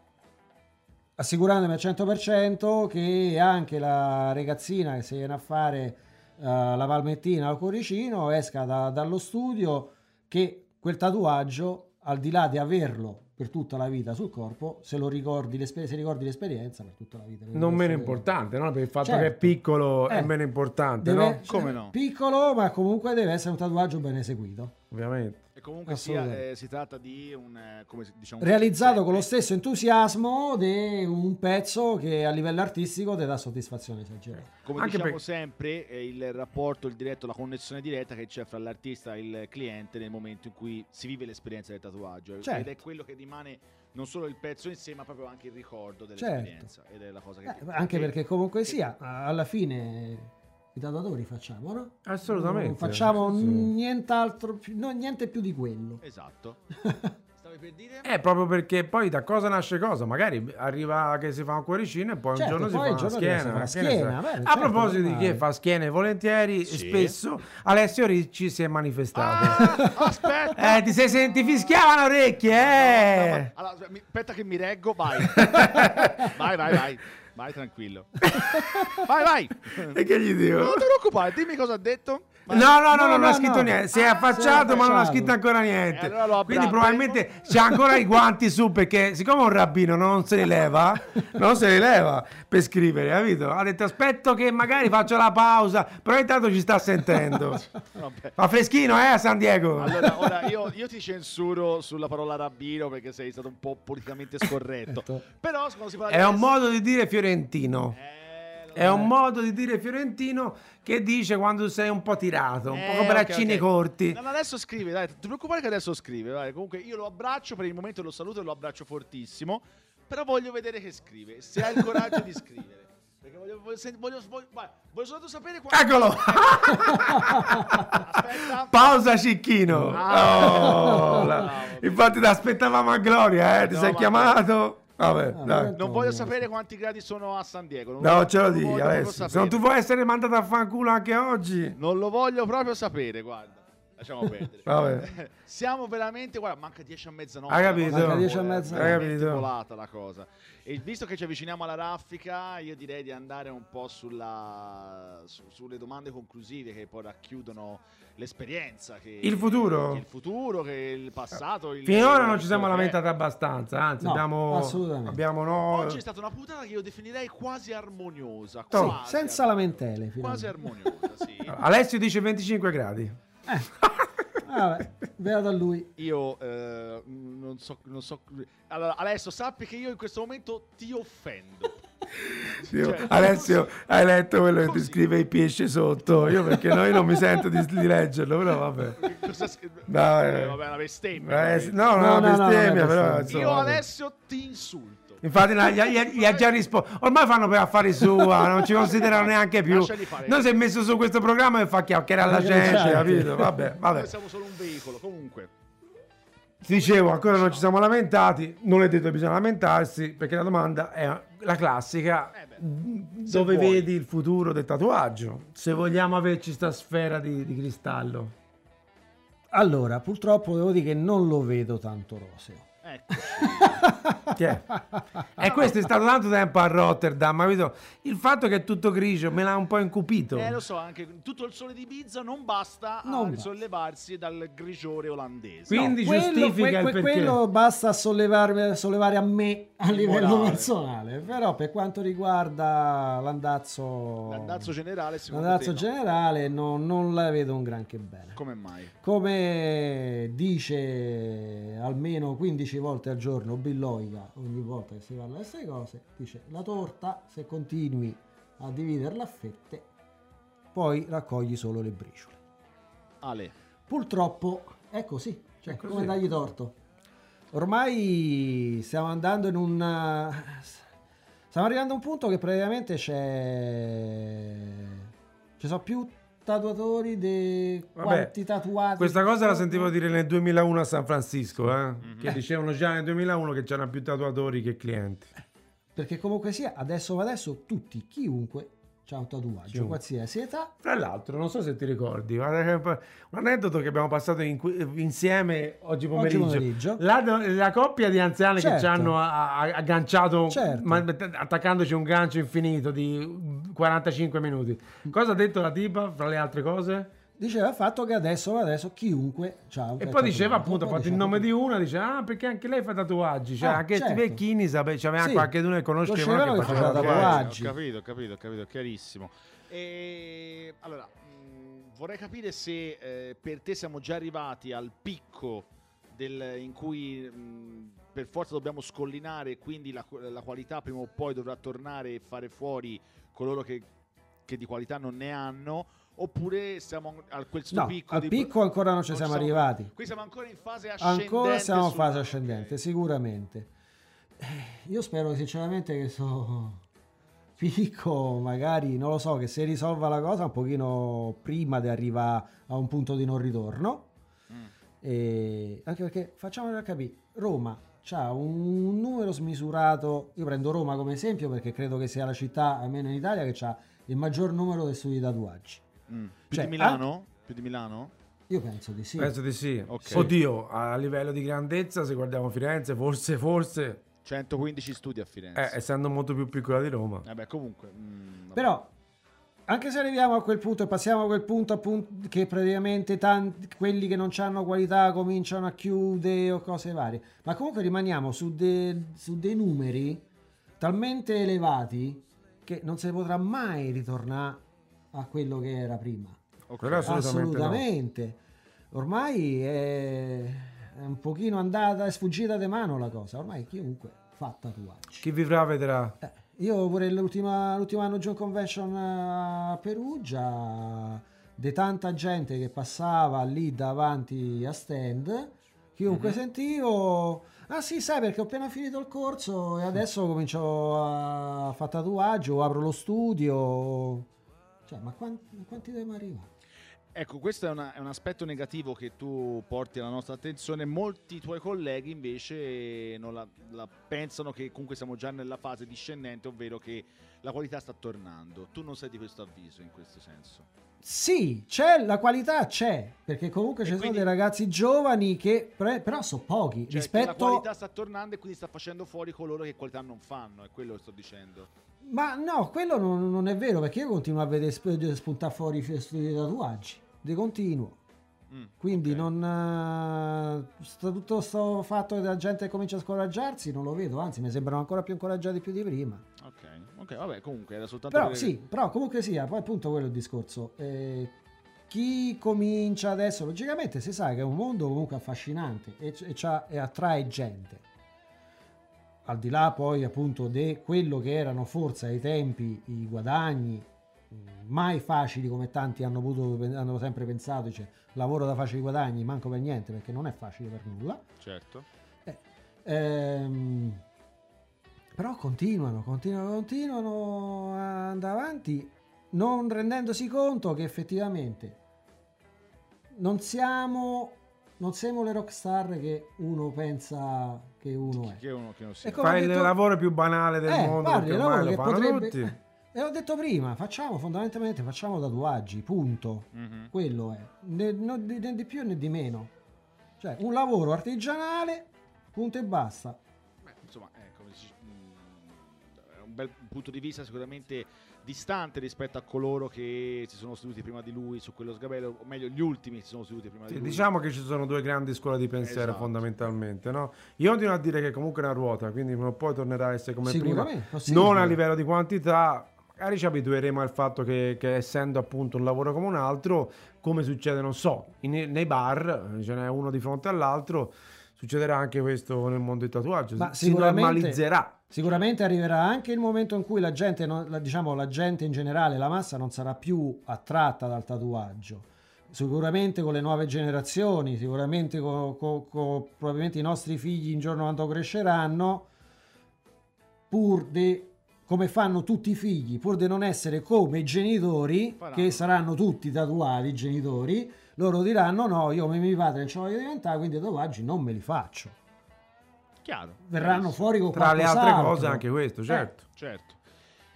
assicurandomi al 100% che anche la ragazzina che si viene a fare eh, la palmettina al cuoricino esca da- dallo studio che quel tatuaggio al di là di averlo per tutta la vita sul corpo se lo ricordi, l'esper- se ricordi l'esperienza per tutta la vita non meno importante, no? Per il fatto Certo. che è piccolo è Eh, meno importante, Deve- no? Come no? Piccolo, ma comunque deve essere un tatuaggio ben eseguito. Ovviamente. E comunque sia, eh, si tratta di un, eh, come diciamo, un Realizzato con lo stesso entusiasmo di un pezzo che a livello artistico ti dà soddisfazione esagerata. Come Anche diciamo per- sempre, eh, il rapporto, il diretto, la connessione diretta che c'è fra l'artista e il cliente nel momento in cui si vive l'esperienza del tatuaggio. Certo. Ed è quello che rimane non solo il pezzo in sé, ma proprio anche il ricordo Certo. dell'esperienza. Ed è la cosa che... Eh, anche perché comunque sia, alla fine i tatuatori facciamo, no? Assolutamente. Non facciamo Sì. nient'altro, no, niente più di quello. Esatto. [laughs] Stavi per dire? Eh, proprio perché poi da cosa nasce cosa? Magari arriva che si fa un cuoricino e poi Certo, un giorno si poi fa il una schiena. che una ne schiena, sai? bene, A certo, proposito di chi fa schiene volentieri, Sì. spesso Alessio Ricci si è manifestato. Ah, aspetta! [laughs] Eh, ti sei senti fischiavano orecchie, eh! Allora, mi- aspetta che mi reggo, vai. [laughs] vai, vai, vai. Vai tranquillo. [laughs] vai, vai. E che gli dico? Non ti preoccupare, dimmi cosa ha detto. No, no, no, No, non no, ha scritto niente. Si è Ah, affacciato, si è ma non ha affacciato. scritto ancora niente. E abbraccio. Quindi probabilmente c'ha ancora i guanti su perché siccome un rabbino non se li leva, [laughs] non se li leva per scrivere, capito? Ha detto aspetto che magari faccio la pausa, però intanto ci sta sentendo. [laughs] Fa freschino, eh, a San Diego. Allora, [laughs] ora io, io ti censuro sulla parola rabbino perché sei stato un po' politicamente scorretto. Certo. Però quando si parla È di un modo di dire fiorentino. Eh, È un modo di dire fiorentino che dice quando sei un po' tirato, un Eh, po' con braccini ok. corti. No, no, adesso scrive, dai, ti preoccupare che adesso scrive. Dai. Comunque io lo abbraccio, per il momento lo saluto e lo abbraccio fortissimo. Però voglio vedere che scrive, se ha il coraggio di scrivere. [laughs] Perché voglio, voglio, voglio, voglio, voglio soltanto sapere quando... Eccolo! [laughs] Aspetta. Pausa Cicchino. Ah. Oh, Bravo. Infatti ti aspettavamo a Gloria, eh? Ti No, sei ma- chiamato. Vabbè, Ah, dai. Non voglio sapere quanti gradi sono a San Diego. Non No, voglio- ce lo dici adesso. Se non tu vuoi essere mandato a fanculo anche oggi. Non lo voglio proprio sapere, guarda. Lasciamo perdere. [laughs] Vabbè. [laughs] Siamo veramente, guarda, manca 10 a mezzanotte. Hai capito? è Manca 10 e vola- mezza. è veramente Hai capito? volata la cosa. E visto che ci avviciniamo alla raffica, io direi di andare un po' sulla, su- sulle domande conclusive che poi racchiudono l'esperienza. Che, Il futuro? che il futuro, che il passato. Il, Finora non ci siamo è. lamentati abbastanza, anzi No, abbiamo, assolutamente. abbiamo no, Oggi è stata una puntata che io definirei quasi armoniosa. Quasi, Senza lamentele. quasi finalmente. armoniosa, sì. [laughs] Alessio dice 25 gradi. Vabbè, beato a lui. Io eh, non so, non so. Allora, adesso sappi che io in questo momento ti offendo. [laughs] Io- Cioè, Alessio, hai letto quello che ti scrive i pesce sotto? Io perché no, io non mi sento di, di leggerlo, però vabbè. Cosa sc- No, Eh, eh. vabbè, una bestemmia. Eh, sì, no, no, No, no, no, no, bestemmia, non è però bestemmia. insomma, io adesso ti insulto. Infatti no, gli, gli- gli ha già risposto. Ormai fanno per affari sua, non ci considerano neanche più. Noi si è messo su questo programma e fa chiacchierare alla Eh, gente, certo. capito? Vabbè, Noi vabbè. siamo solo un veicolo. Comunque, Dicevo, ancora non ci siamo lamentati, non è detto che bisogna lamentarsi, perché la domanda è la classica, Eh beh, dove vuoi. vedi il futuro del tatuaggio? Se vogliamo averci sta sfera di, di cristallo. Allora, purtroppo devo dire che non lo vedo tanto roseo. ecco. E questo è stato tanto tempo a Rotterdam, capito? Il fatto che è tutto grigio me l'ha un po' incupito. Eh, lo so, anche tutto il sole di Ibiza non basta Non a basta. sollevarsi dal grigiore olandese. Quindi Quello- giustifica que- il que- perché. quello basta sollevare, sollevare a me a Il livello morale. personale. Però per quanto riguarda l'andazzo, L'andazzo generale, secondo l'andazzo te no. generale, no, non la vedo un granché bene. Come mai? Come dice almeno 15 volte al giorno Billoica ogni volta che si parla di queste cose, dice la torta se continui a dividerla a fette, poi raccogli solo le briciole. Ale. Purtroppo è così, cioè È così. come dargli torto. Ormai stiamo andando in un... Stiamo arrivando a un punto che praticamente c'è... Ci sono più tatuatori di Vabbè, quanti tatuati. Questa cosa la sentivo dire nel 2001 a San Francisco, eh? Mhm. che dicevano già nel 2001 che c'erano più tatuatori che clienti. Perché comunque sia, adesso adesso, tutti, chiunque un tatuaggio, Chiunque. qualsiasi età. Tra l'altro, non so se ti ricordi, che un aneddoto che abbiamo passato in- insieme oggi pomeriggio. pomeriggio. La, la coppia di anziani che Certo. ci hanno a- a- agganciato, Certo. ma- attaccandoci un gancio infinito di 45 minuti. Cosa ha detto la tipa, fra le altre cose? Diceva il fatto che adesso adesso chiunque ha un E poi diceva appunto, ha fatto il diceva nome di una, dice ah perché anche lei fa tatuaggi, cioè Ah, anche certo. Vecchini sapeva, c'aveva Sì. qualche uno che Conoscevano che faceva tatuaggi. Ho capito, ho capito, ho capito, chiarissimo. E allora, mh, vorrei capire se eh, per te siamo già arrivati al picco del- in cui mh, per forza dobbiamo scollinare e quindi la, la qualità prima o poi dovrà tornare e fare fuori coloro che, che di qualità non ne hanno, oppure siamo a quel sto No, picco al di- picco ancora non ci non siamo siamo- arrivati. Qui siamo ancora in fase ascendente. Ancora siamo in sulla- fase ascendente, ok. sicuramente. Eh, Io spero sinceramente che sto [laughs] picco, magari, non lo so, che si risolva la cosa un pochino prima di arrivare a un punto di non ritorno. Mm. E anche perché facciamolo capire, Roma ha un numero smisurato, io prendo Roma come esempio perché credo che sia la città, almeno in Italia, che ha il maggior numero di studi di tatuaggi. Mm. Più Cioè, di Milano? Più di Milano? Io penso di sì. Penso di sì. Ok. Oddio, a livello di grandezza, se guardiamo Firenze, forse, forse, 115 studi a Firenze. eh, essendo molto più piccola di Roma. Vabbè, comunque. mm, vabbè. Però, anche se arriviamo a quel punto e passiamo a quel punto appunto che praticamente tanti, quelli che non hanno qualità cominciano a chiudere o cose varie, ma comunque rimaniamo su, de- su dei numeri talmente elevati che non si potrà mai ritornare a quello che era prima. Ok. Però assolutamente, no. Assolutamente. Ormai è, un pochino andata, è sfuggita di mano la cosa. Ormai chiunque fa tatuaggi. Chi vivrà vedrà. Eh, io pure l'ultima, l'ultima anno John Convention a Perugia, di tanta gente che passava lì davanti a stand, chiunque Mhm. sentivo, ah sì sai perché ho appena finito il corso e adesso comincio a fare tatuaggio, apro lo studio, cioè ma quanti, quanti dobbiamo arrivare? Ecco, questo è, una- è un aspetto negativo che tu porti alla nostra attenzione. Molti tuoi colleghi invece non la, la pensano che comunque siamo già nella fase discendente, ovvero che la qualità sta tornando. Tu non sei di questo avviso in questo senso. Sì, c'è, la qualità c'è, perché comunque ci sono quindi- dei ragazzi giovani che pre- però sono pochi Cioè, che la rispetto... qualità sta tornando e quindi sta facendo fuori coloro che qualità non fanno, è quello che sto dicendo. Ma no, quello non, non è vero, perché io continuo a vedere sp- spuntare fuori i tatuaggi, di continuo. Mm, Quindi ok. non... eh, sta tutto sto fatto che la gente comincia a scoraggiarsi, non lo vedo, anzi mi sembrano ancora più incoraggiati più di prima. Ok, ok, vabbè, comunque era soltanto Però per- sì, però comunque sia, poi appunto quello è il discorso. Eh, chi comincia adesso, logicamente si sa che è un mondo comunque affascinante e, e e attrae gente. Al di là poi appunto di quello che erano forse ai tempi i guadagni, mai facili come tanti hanno, potuto, hanno sempre pensato, cioè lavoro da facili guadagni, manco per niente perché non è facile per nulla. Certo. Ehm, però continuano, continuano, continuano a andare avanti, non rendendosi conto che effettivamente non siamo, non siamo le rockstar che uno pensa che uno è. Che uno che non sia. Fai ha il detto- lavoro più banale del Eh, mondo, guardi, ormai lo fanno potrebbe- tutti. E l'ho detto prima, facciamo fondamentalmente facciamo tatuaggi, punto. Mhm. Quello è, né, né di più né di meno. Cioè, un lavoro artigianale, punto e basta. Beh, insomma, eh, come si- mm, è un bel punto di vista sicuramente distante rispetto a coloro che si sono seduti prima di lui su quello sgabello, o meglio gli ultimi che si sono seduti prima Sì, di lui. diciamo che ci sono due grandi scuole di pensiero Esatto. fondamentalmente, no? Io continuo a dire che comunque è una ruota, quindi prima o poi tornerà a essere come prima, non a livello di quantità, magari ci abitueremo al fatto che, che essendo appunto un lavoro come un altro, come succede, non so, in- nei bar, ce n'è uno di fronte all'altro, succederà anche questo nel mondo del tatuaggio, Ma si normalizzerà. Sicuramente arriverà anche il momento in cui la gente, non- la- diciamo la gente in generale, la massa non sarà più attratta dal tatuaggio. Sicuramente con le nuove generazioni, sicuramente con, con- con probabilmente i nostri figli in giorno quando cresceranno, pur di come fanno tutti i figli, pur di non essere come i genitori, Faranno. che saranno tutti tatuati i genitori, loro diranno no, io come mio padre non ce lo voglio diventare, quindi i tatuaggi non me li faccio. Chiaro. Verranno fuori con Tra le altre cose anche questo, certo. Certo.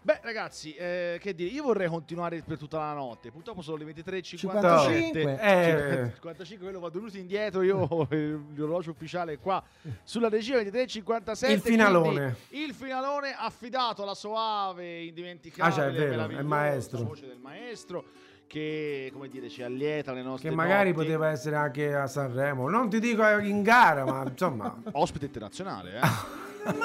Beh, ragazzi, eh, che dire, io vorrei continuare per tutta la notte. Purtroppo sono le 23.57. 55. Eh. 55, quello va venuto indietro. Io l'orologio ufficiale è qua sulla regia 23.57. Il finalone. Il finalone affidato alla soave, indimenticabile, Ah, cioè, è vero, è maestro. voce del maestro che, come dire, ci allieta le nostre Che magari notti. poteva essere anche a Sanremo, non ti dico in gara, ma insomma... [laughs] Ospite internazionale, eh. [laughs]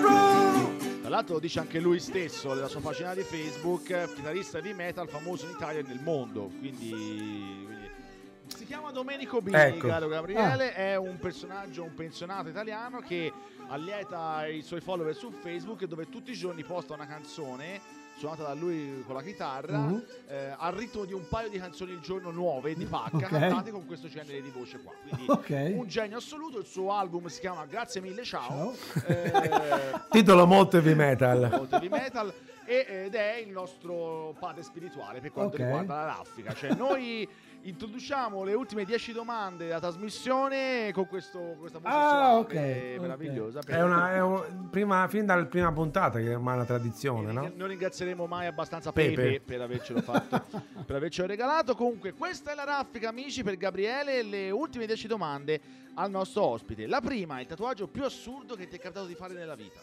Road. Tra l'altro lo dice anche lui stesso nella sua pagina di Facebook, chitarrista heavy metal famoso in Italia e nel mondo. Quindi, quindi- si chiama Domenico Bini, Ecco. caro Gabriele, è un personaggio, un pensionato italiano che allieta i suoi follower su Facebook dove tutti i giorni posta una canzone suonata da lui con la chitarra Mhm. eh, al ritmo di un paio di canzoni al giorno nuove di pacca Ok. cantate con questo genere di voce qua. Quindi Ok. un genio assoluto, il suo album si chiama Grazie mille ciao. Ciao. Eh, [laughs] Titolo molto heavy metal. molto heavy metal ed è il nostro padre spirituale per quanto Ok. riguarda la raffica. Cioè, noi introduciamo le ultime 10 domande della trasmissione con questo, questa voce Ah, suave, ok, ok. meravigliosa. È una, è un- prima, fin dalla prima puntata che è ormai una tradizione, no? Non ringrazieremo mai abbastanza Pepe. Pepe, per avercelo fatto, [laughs] per avercelo regalato. Comunque, questa è la raffica, amici, per Gabriele. e Le ultime 10 domande al nostro ospite. La prima, il tatuaggio più assurdo che ti è capitato di fare nella vita.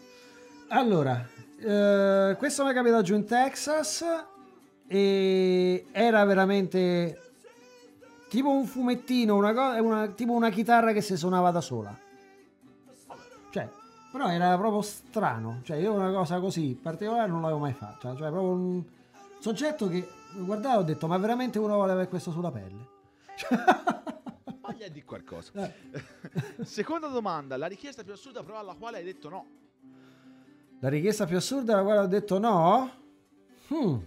Allora, eh, questo mi è capitato giù in Texas e era veramente tipo un fumettino, una cosa, una, tipo una chitarra che si suonava da sola. Cioè, però era proprio strano. Cioè, io una cosa così particolare non l'avevo mai fatta. Cioè, proprio un soggetto che guardavo e ho detto, ma veramente uno vuole avere questo sulla pelle? [laughs] Voglia di qualcosa. Eh. [laughs] Seconda domanda, la richiesta più assurda però alla quale hai detto no. La richiesta più assurda alla quale ho detto no? Hmm.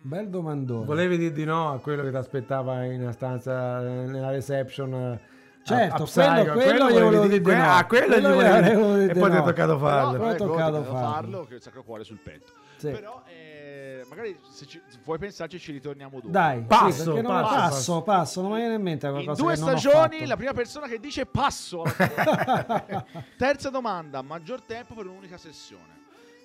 Bel domandone. Volevi dire di no a quello che ti aspettava in una stanza nella reception? eh, Certo, a- a quello- quello volevi volevo dire- di no. Ah, quello, Quello gli volevo dire E poi ti è toccato farlo. Però- Però è toccato ho farlo. che sacro cuore sul petto. Sì. Però eh, magari se, ci, vuoi pensarci ci ritorniamo dopo. Dai, Passo, sì, passo, passo, passo. passo, non mi viene in mente In qualcosa due che non ho stagioni la prima persona che dice passo. [laughs] Terza domanda, maggior tempo per un'unica sessione.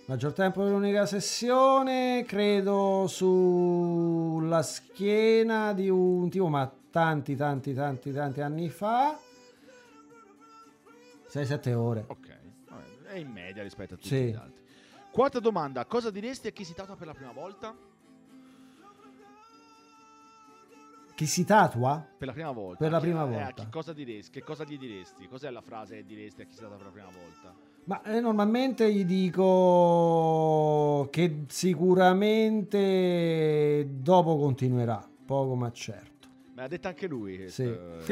Maggior tempo per l'unica sessione, credo sulla schiena di un tipo, ma tanti, tanti, tanti, tanti anni fa. 6-7 ore. Ok, è in media rispetto a tutti Sì. gli altri. Quarta domanda, cosa diresti a chi si tatua per la prima volta? Chi si tatua? Per la prima volta. Per la prima eh, volta. chi cosa diresti? Che cosa gli diresti? Cos'è la frase che diresti a chi si tatua per la prima volta? Ma eh, normalmente gli dico che sicuramente dopo continuerà, poco ma certo. Me l'ha detta anche lui. che- Sì. eh, Chi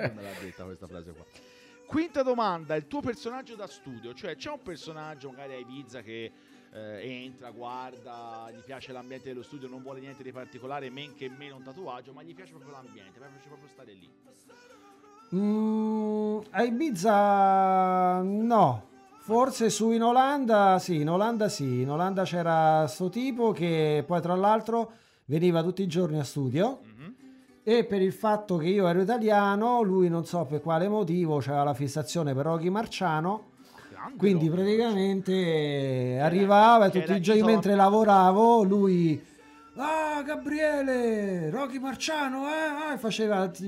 non me l'ha detta questa frase qua? Quinta domanda, il tuo personaggio da studio, cioè c'è un personaggio magari a Ibiza che eh, entra, guarda, gli piace l'ambiente dello studio, non vuole niente di particolare, men che meno un tatuaggio, ma gli piace proprio l'ambiente, piace proprio stare lì. Mm, a Ibiza no. Forse su in Olanda sì, in Olanda sì, in Olanda c'era sto tipo che poi tra l'altro veniva tutti i giorni a studio. Mhm. e per il fatto che io ero italiano, lui non so per quale motivo c'era la fissazione per Rocky Marciano, quindi praticamente arrivava tutti i giorni mentre lavoravo lui Ah, Gabriele, Rocky Marciano, eh, ah", faceva Che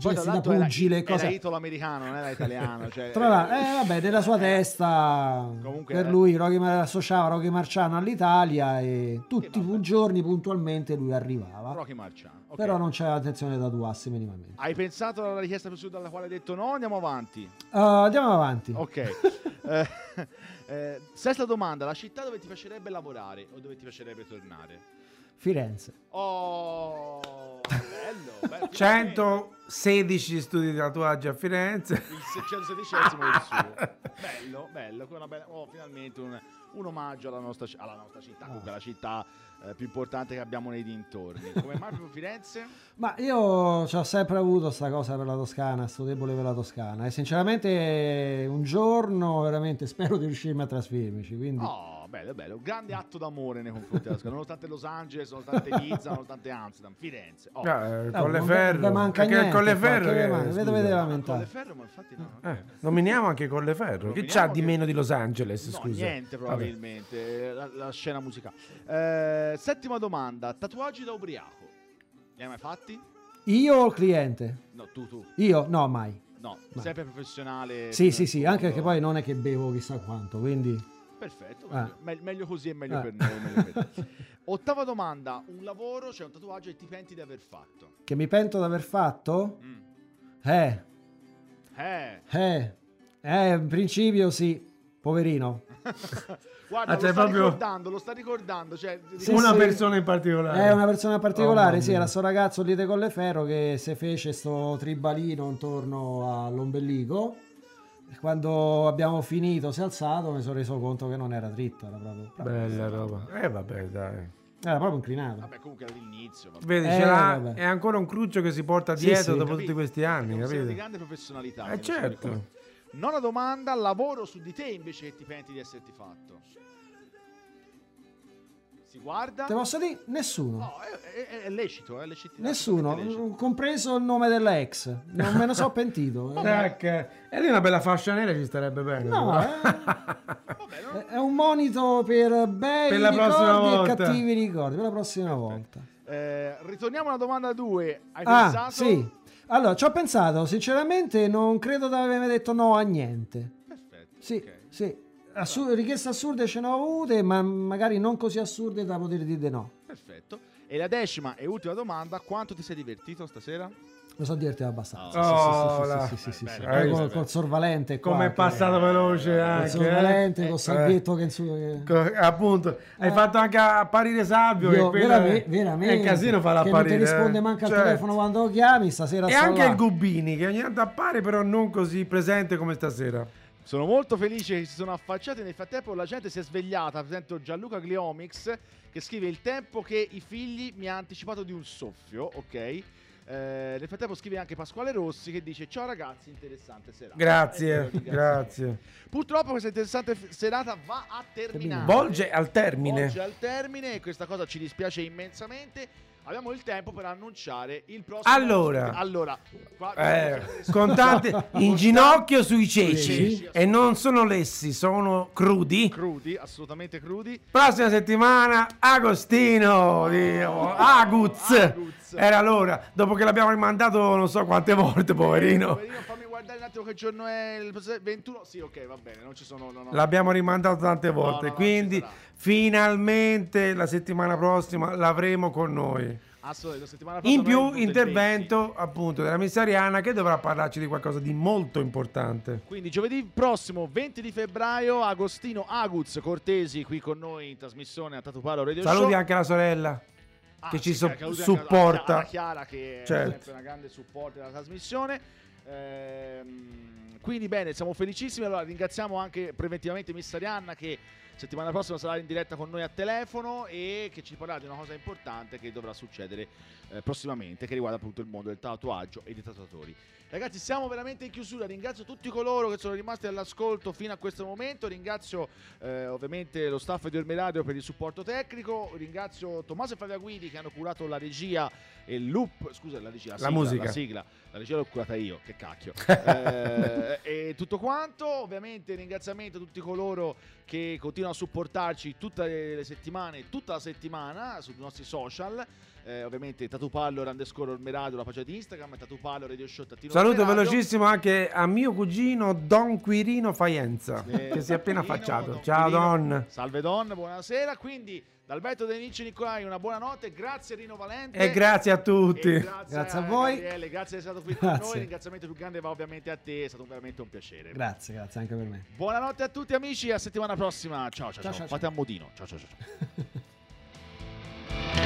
poi, da era- pugile, era, cose. italo-americano, non era italiano. Cioè, Tra l'altro, eh, vabbè, nella sua testa, Comunque, per eh. lui Rocky associava Rocky Marciano all'Italia e tutti i giorni puntualmente lui arrivava. Rocky Marciano. ok. Però non c'era intenzione di tatuarsi minimamente. Hai pensato alla richiesta più su dalla quale hai detto no? Andiamo avanti. Uh, andiamo avanti. Ok. [laughs] Eh, eh, sesta domanda, la città dove ti piacerebbe lavorare o dove ti piacerebbe tornare? Firenze. Oh, bello, [laughs] bello. 116 studi di tatuaggio a Firenze. Il 116esimo del suo. [laughs] Bello, bello. con una bella- oh, finalmente un, un omaggio alla nostra, alla nostra città, comunque la città eh, più importante che abbiamo nei dintorni. Come mai proprio Firenze? [laughs] Ma io ci ho sempre avuto sta cosa per la Toscana, sto debole per la Toscana e sinceramente un giorno veramente spero di riuscirmi a trasferirmici, quindi Oh, bello, bello. Un grande atto d'amore nei confronti della Toscana. Nonostante Los Angeles, nonostante Ibiza, nonostante Amsterdam, Firenze. Oh. Eh, No, Colleferro. non manca Perché il niente, che che- manca? scusa. Vedete la Ah, lamentare. Colleferro, ma infatti no. Eh, nominiamo anche Colleferro. Che Nominiamo c'ha di che- meno di Los Angeles, No, scusa. niente probabilmente, la, la scena musicale. Eh, settima domanda, tatuaggi da ubriaco. Li hai mai fatti? io o il cliente? No, tu, tu. Io no, mai. No, Mai. sempre professionale. Sì, sì, sì, anche perché poi non è che bevo chissà quanto, quindi Perfetto, Ah. meglio, me- meglio così e meglio Ah. per noi. meglio per. [laughs] Ottava domanda, un lavoro, cioè un tatuaggio e ti penti di aver fatto. che mi pento di aver fatto? Mm. Eh, Eh, eh, eh, in principio sì, poverino. [laughs] guarda, Ah, lo cioè, sta proprio- ricordando, lo sta ricordando. Cioè, Sì, Una sì. persona in particolare. È una persona particolare, Oh, sì, era sto ragazzo lì di Colleferro che si fece sto tribalino intorno all'ombelico. Quando abbiamo finito, si è alzato, mi sono reso conto che non era dritto, era proprio, Bella roba. Eh vabbè, dai. era proprio inclinato. Vabbè, comunque era l'inizio. vabbè. Vedi, Eh, ce l'ha- vabbè. è ancora un cruccio che si porta Sì, dietro sì. dopo Capito? tutti questi anni, È un segno di capito? grande professionalità. Eh certo. Nona domanda, lavoro su di te invece che ti penti di esserti fatto. Si guarda? Te posso dire? Nessuno. No, è, è- è lecito, è lecito. Nessuno, lecito. compreso il nome della ex. Non me ne so [laughs] pentito. Eh, Tac. E lì una bella fascia nera ci starebbe bene. No, eh, Vabbè, non- è un monito per bei Per la ricordi e volta. cattivi ricordi. Per la prossima volta. eh, ritorniamo alla domanda 2. Hai Ah, pensato? sì. Allora, ci ho pensato, sinceramente non credo di avermi detto no a niente. Perfetto. Sì, ok. sì. Assu- richieste assurde ce ne ho avute, ma magari non così assurde da poter dire di no. Perfetto. E la decima e ultima domanda, quanto ti sei divertito stasera? Mi sono divertito abbastanza. Oh, sì, sì, sì, sì, sì, sì, sì. Bello, col, col sorvalente Come è passato veloce Col anche. sorvalente, eh? col Eh, sabbietto che, insu- che- appunto, hai Eh. fatto anche apparire Salvio. Io, che veramente, è- veramente, È un casino fa che non ti risponde eh. manco al Certo. telefono quando lo chiami, stasera E anche là. il Gubini che ogni tanto appare, però non così presente come stasera. Sono molto felice che si sono affacciati. Nel frattempo la gente si è svegliata. Presento Gianluca Gliomix che scrive il tempo che i figli mi ha anticipato di un soffio, ok? Eh, nel frattempo scrive anche Pasquale Rossi che dice ciao ragazzi, interessante serata. Grazie, noi ringraziamo. grazie. Purtroppo questa interessante serata va a terminare. Volge al termine. Volge al termine e questa cosa ci dispiace immensamente. Abbiamo il tempo per annunciare il prossimo. Allora. allora qua- Eh, con tante in ginocchio sui ceci Ceci. e non sono lessi, sono crudi. crudi, assolutamente crudi. Prossima settimana Agostino di Aguz. Aguz. Era l'ora, dopo che l'abbiamo rimandato non so quante volte, poverino. Poverino, guardare un attimo che giorno è il 21. Sì, ok, va bene, non ci sono. no, no. L'abbiamo rimandato tante volte, no, quindi ci finalmente la settimana prossima l'avremo con noi. Assolutamente, la In più intervento appunto della missariana che dovrà parlarci di qualcosa di molto importante. Quindi giovedì prossimo 20 di febbraio Agostino Aguz Cortesi qui con noi in trasmissione a Tatuparo Radio Saluti Show. anche la sorella. Ah, che ci sì, so- saluti anche supporta. alla Chiara che Certo. è sempre una grande supporter della trasmissione. Ehm, quindi bene, siamo felicissimi. Allora ringraziamo anche preventivamente Miss Arianna che settimana prossima sarà in diretta con noi a telefono e che ci parlerà di una cosa importante che dovrà succedere eh, prossimamente che riguarda appunto il mondo del tatuaggio e dei tatuatori. Ragazzi, siamo veramente in chiusura. Ringrazio tutti coloro che sono rimasti all'ascolto fino a questo momento. Ringrazio eh, ovviamente lo staff di Orme Radio per il supporto tecnico. Ringrazio Tommaso e Flavia Guidi che hanno curato la regia e il loop. Scusa, la regia, la, La sigla, musica. La sigla. La regia l'ho curata io, che cacchio. [laughs] Eh, e tutto quanto. Ovviamente ringraziamento a tutti coloro che continuano a supportarci tutte le settimane, tutta la settimana sui nostri social. Eh, ovviamente Tatupallo, underscore Orme Radio, la pagina di Instagram, Tatupallo, Radio Show, Tattino Saluto Orme Radio. velocissimo anche a mio cugino Don Quirino Faienza Eh, che si è appena Quirino, affacciato. Don Ciao Quirino. Don. Salve Don, buonasera. Quindi dal Beto De Nici Nicolai una buonanotte, grazie Rino Valente. E grazie a tutti. E grazie, Grazie a voi. Gabriele, grazie di essere stato qui con Grazie. noi. Il ringraziamento più grande va ovviamente a te, è stato veramente un piacere. Grazie, grazie anche per me. Buonanotte a tutti amici, a settimana prossima. Ciao ciao ciao. Ciao, ciao, Fate a modino. Ciao ciao. ciao. [laughs]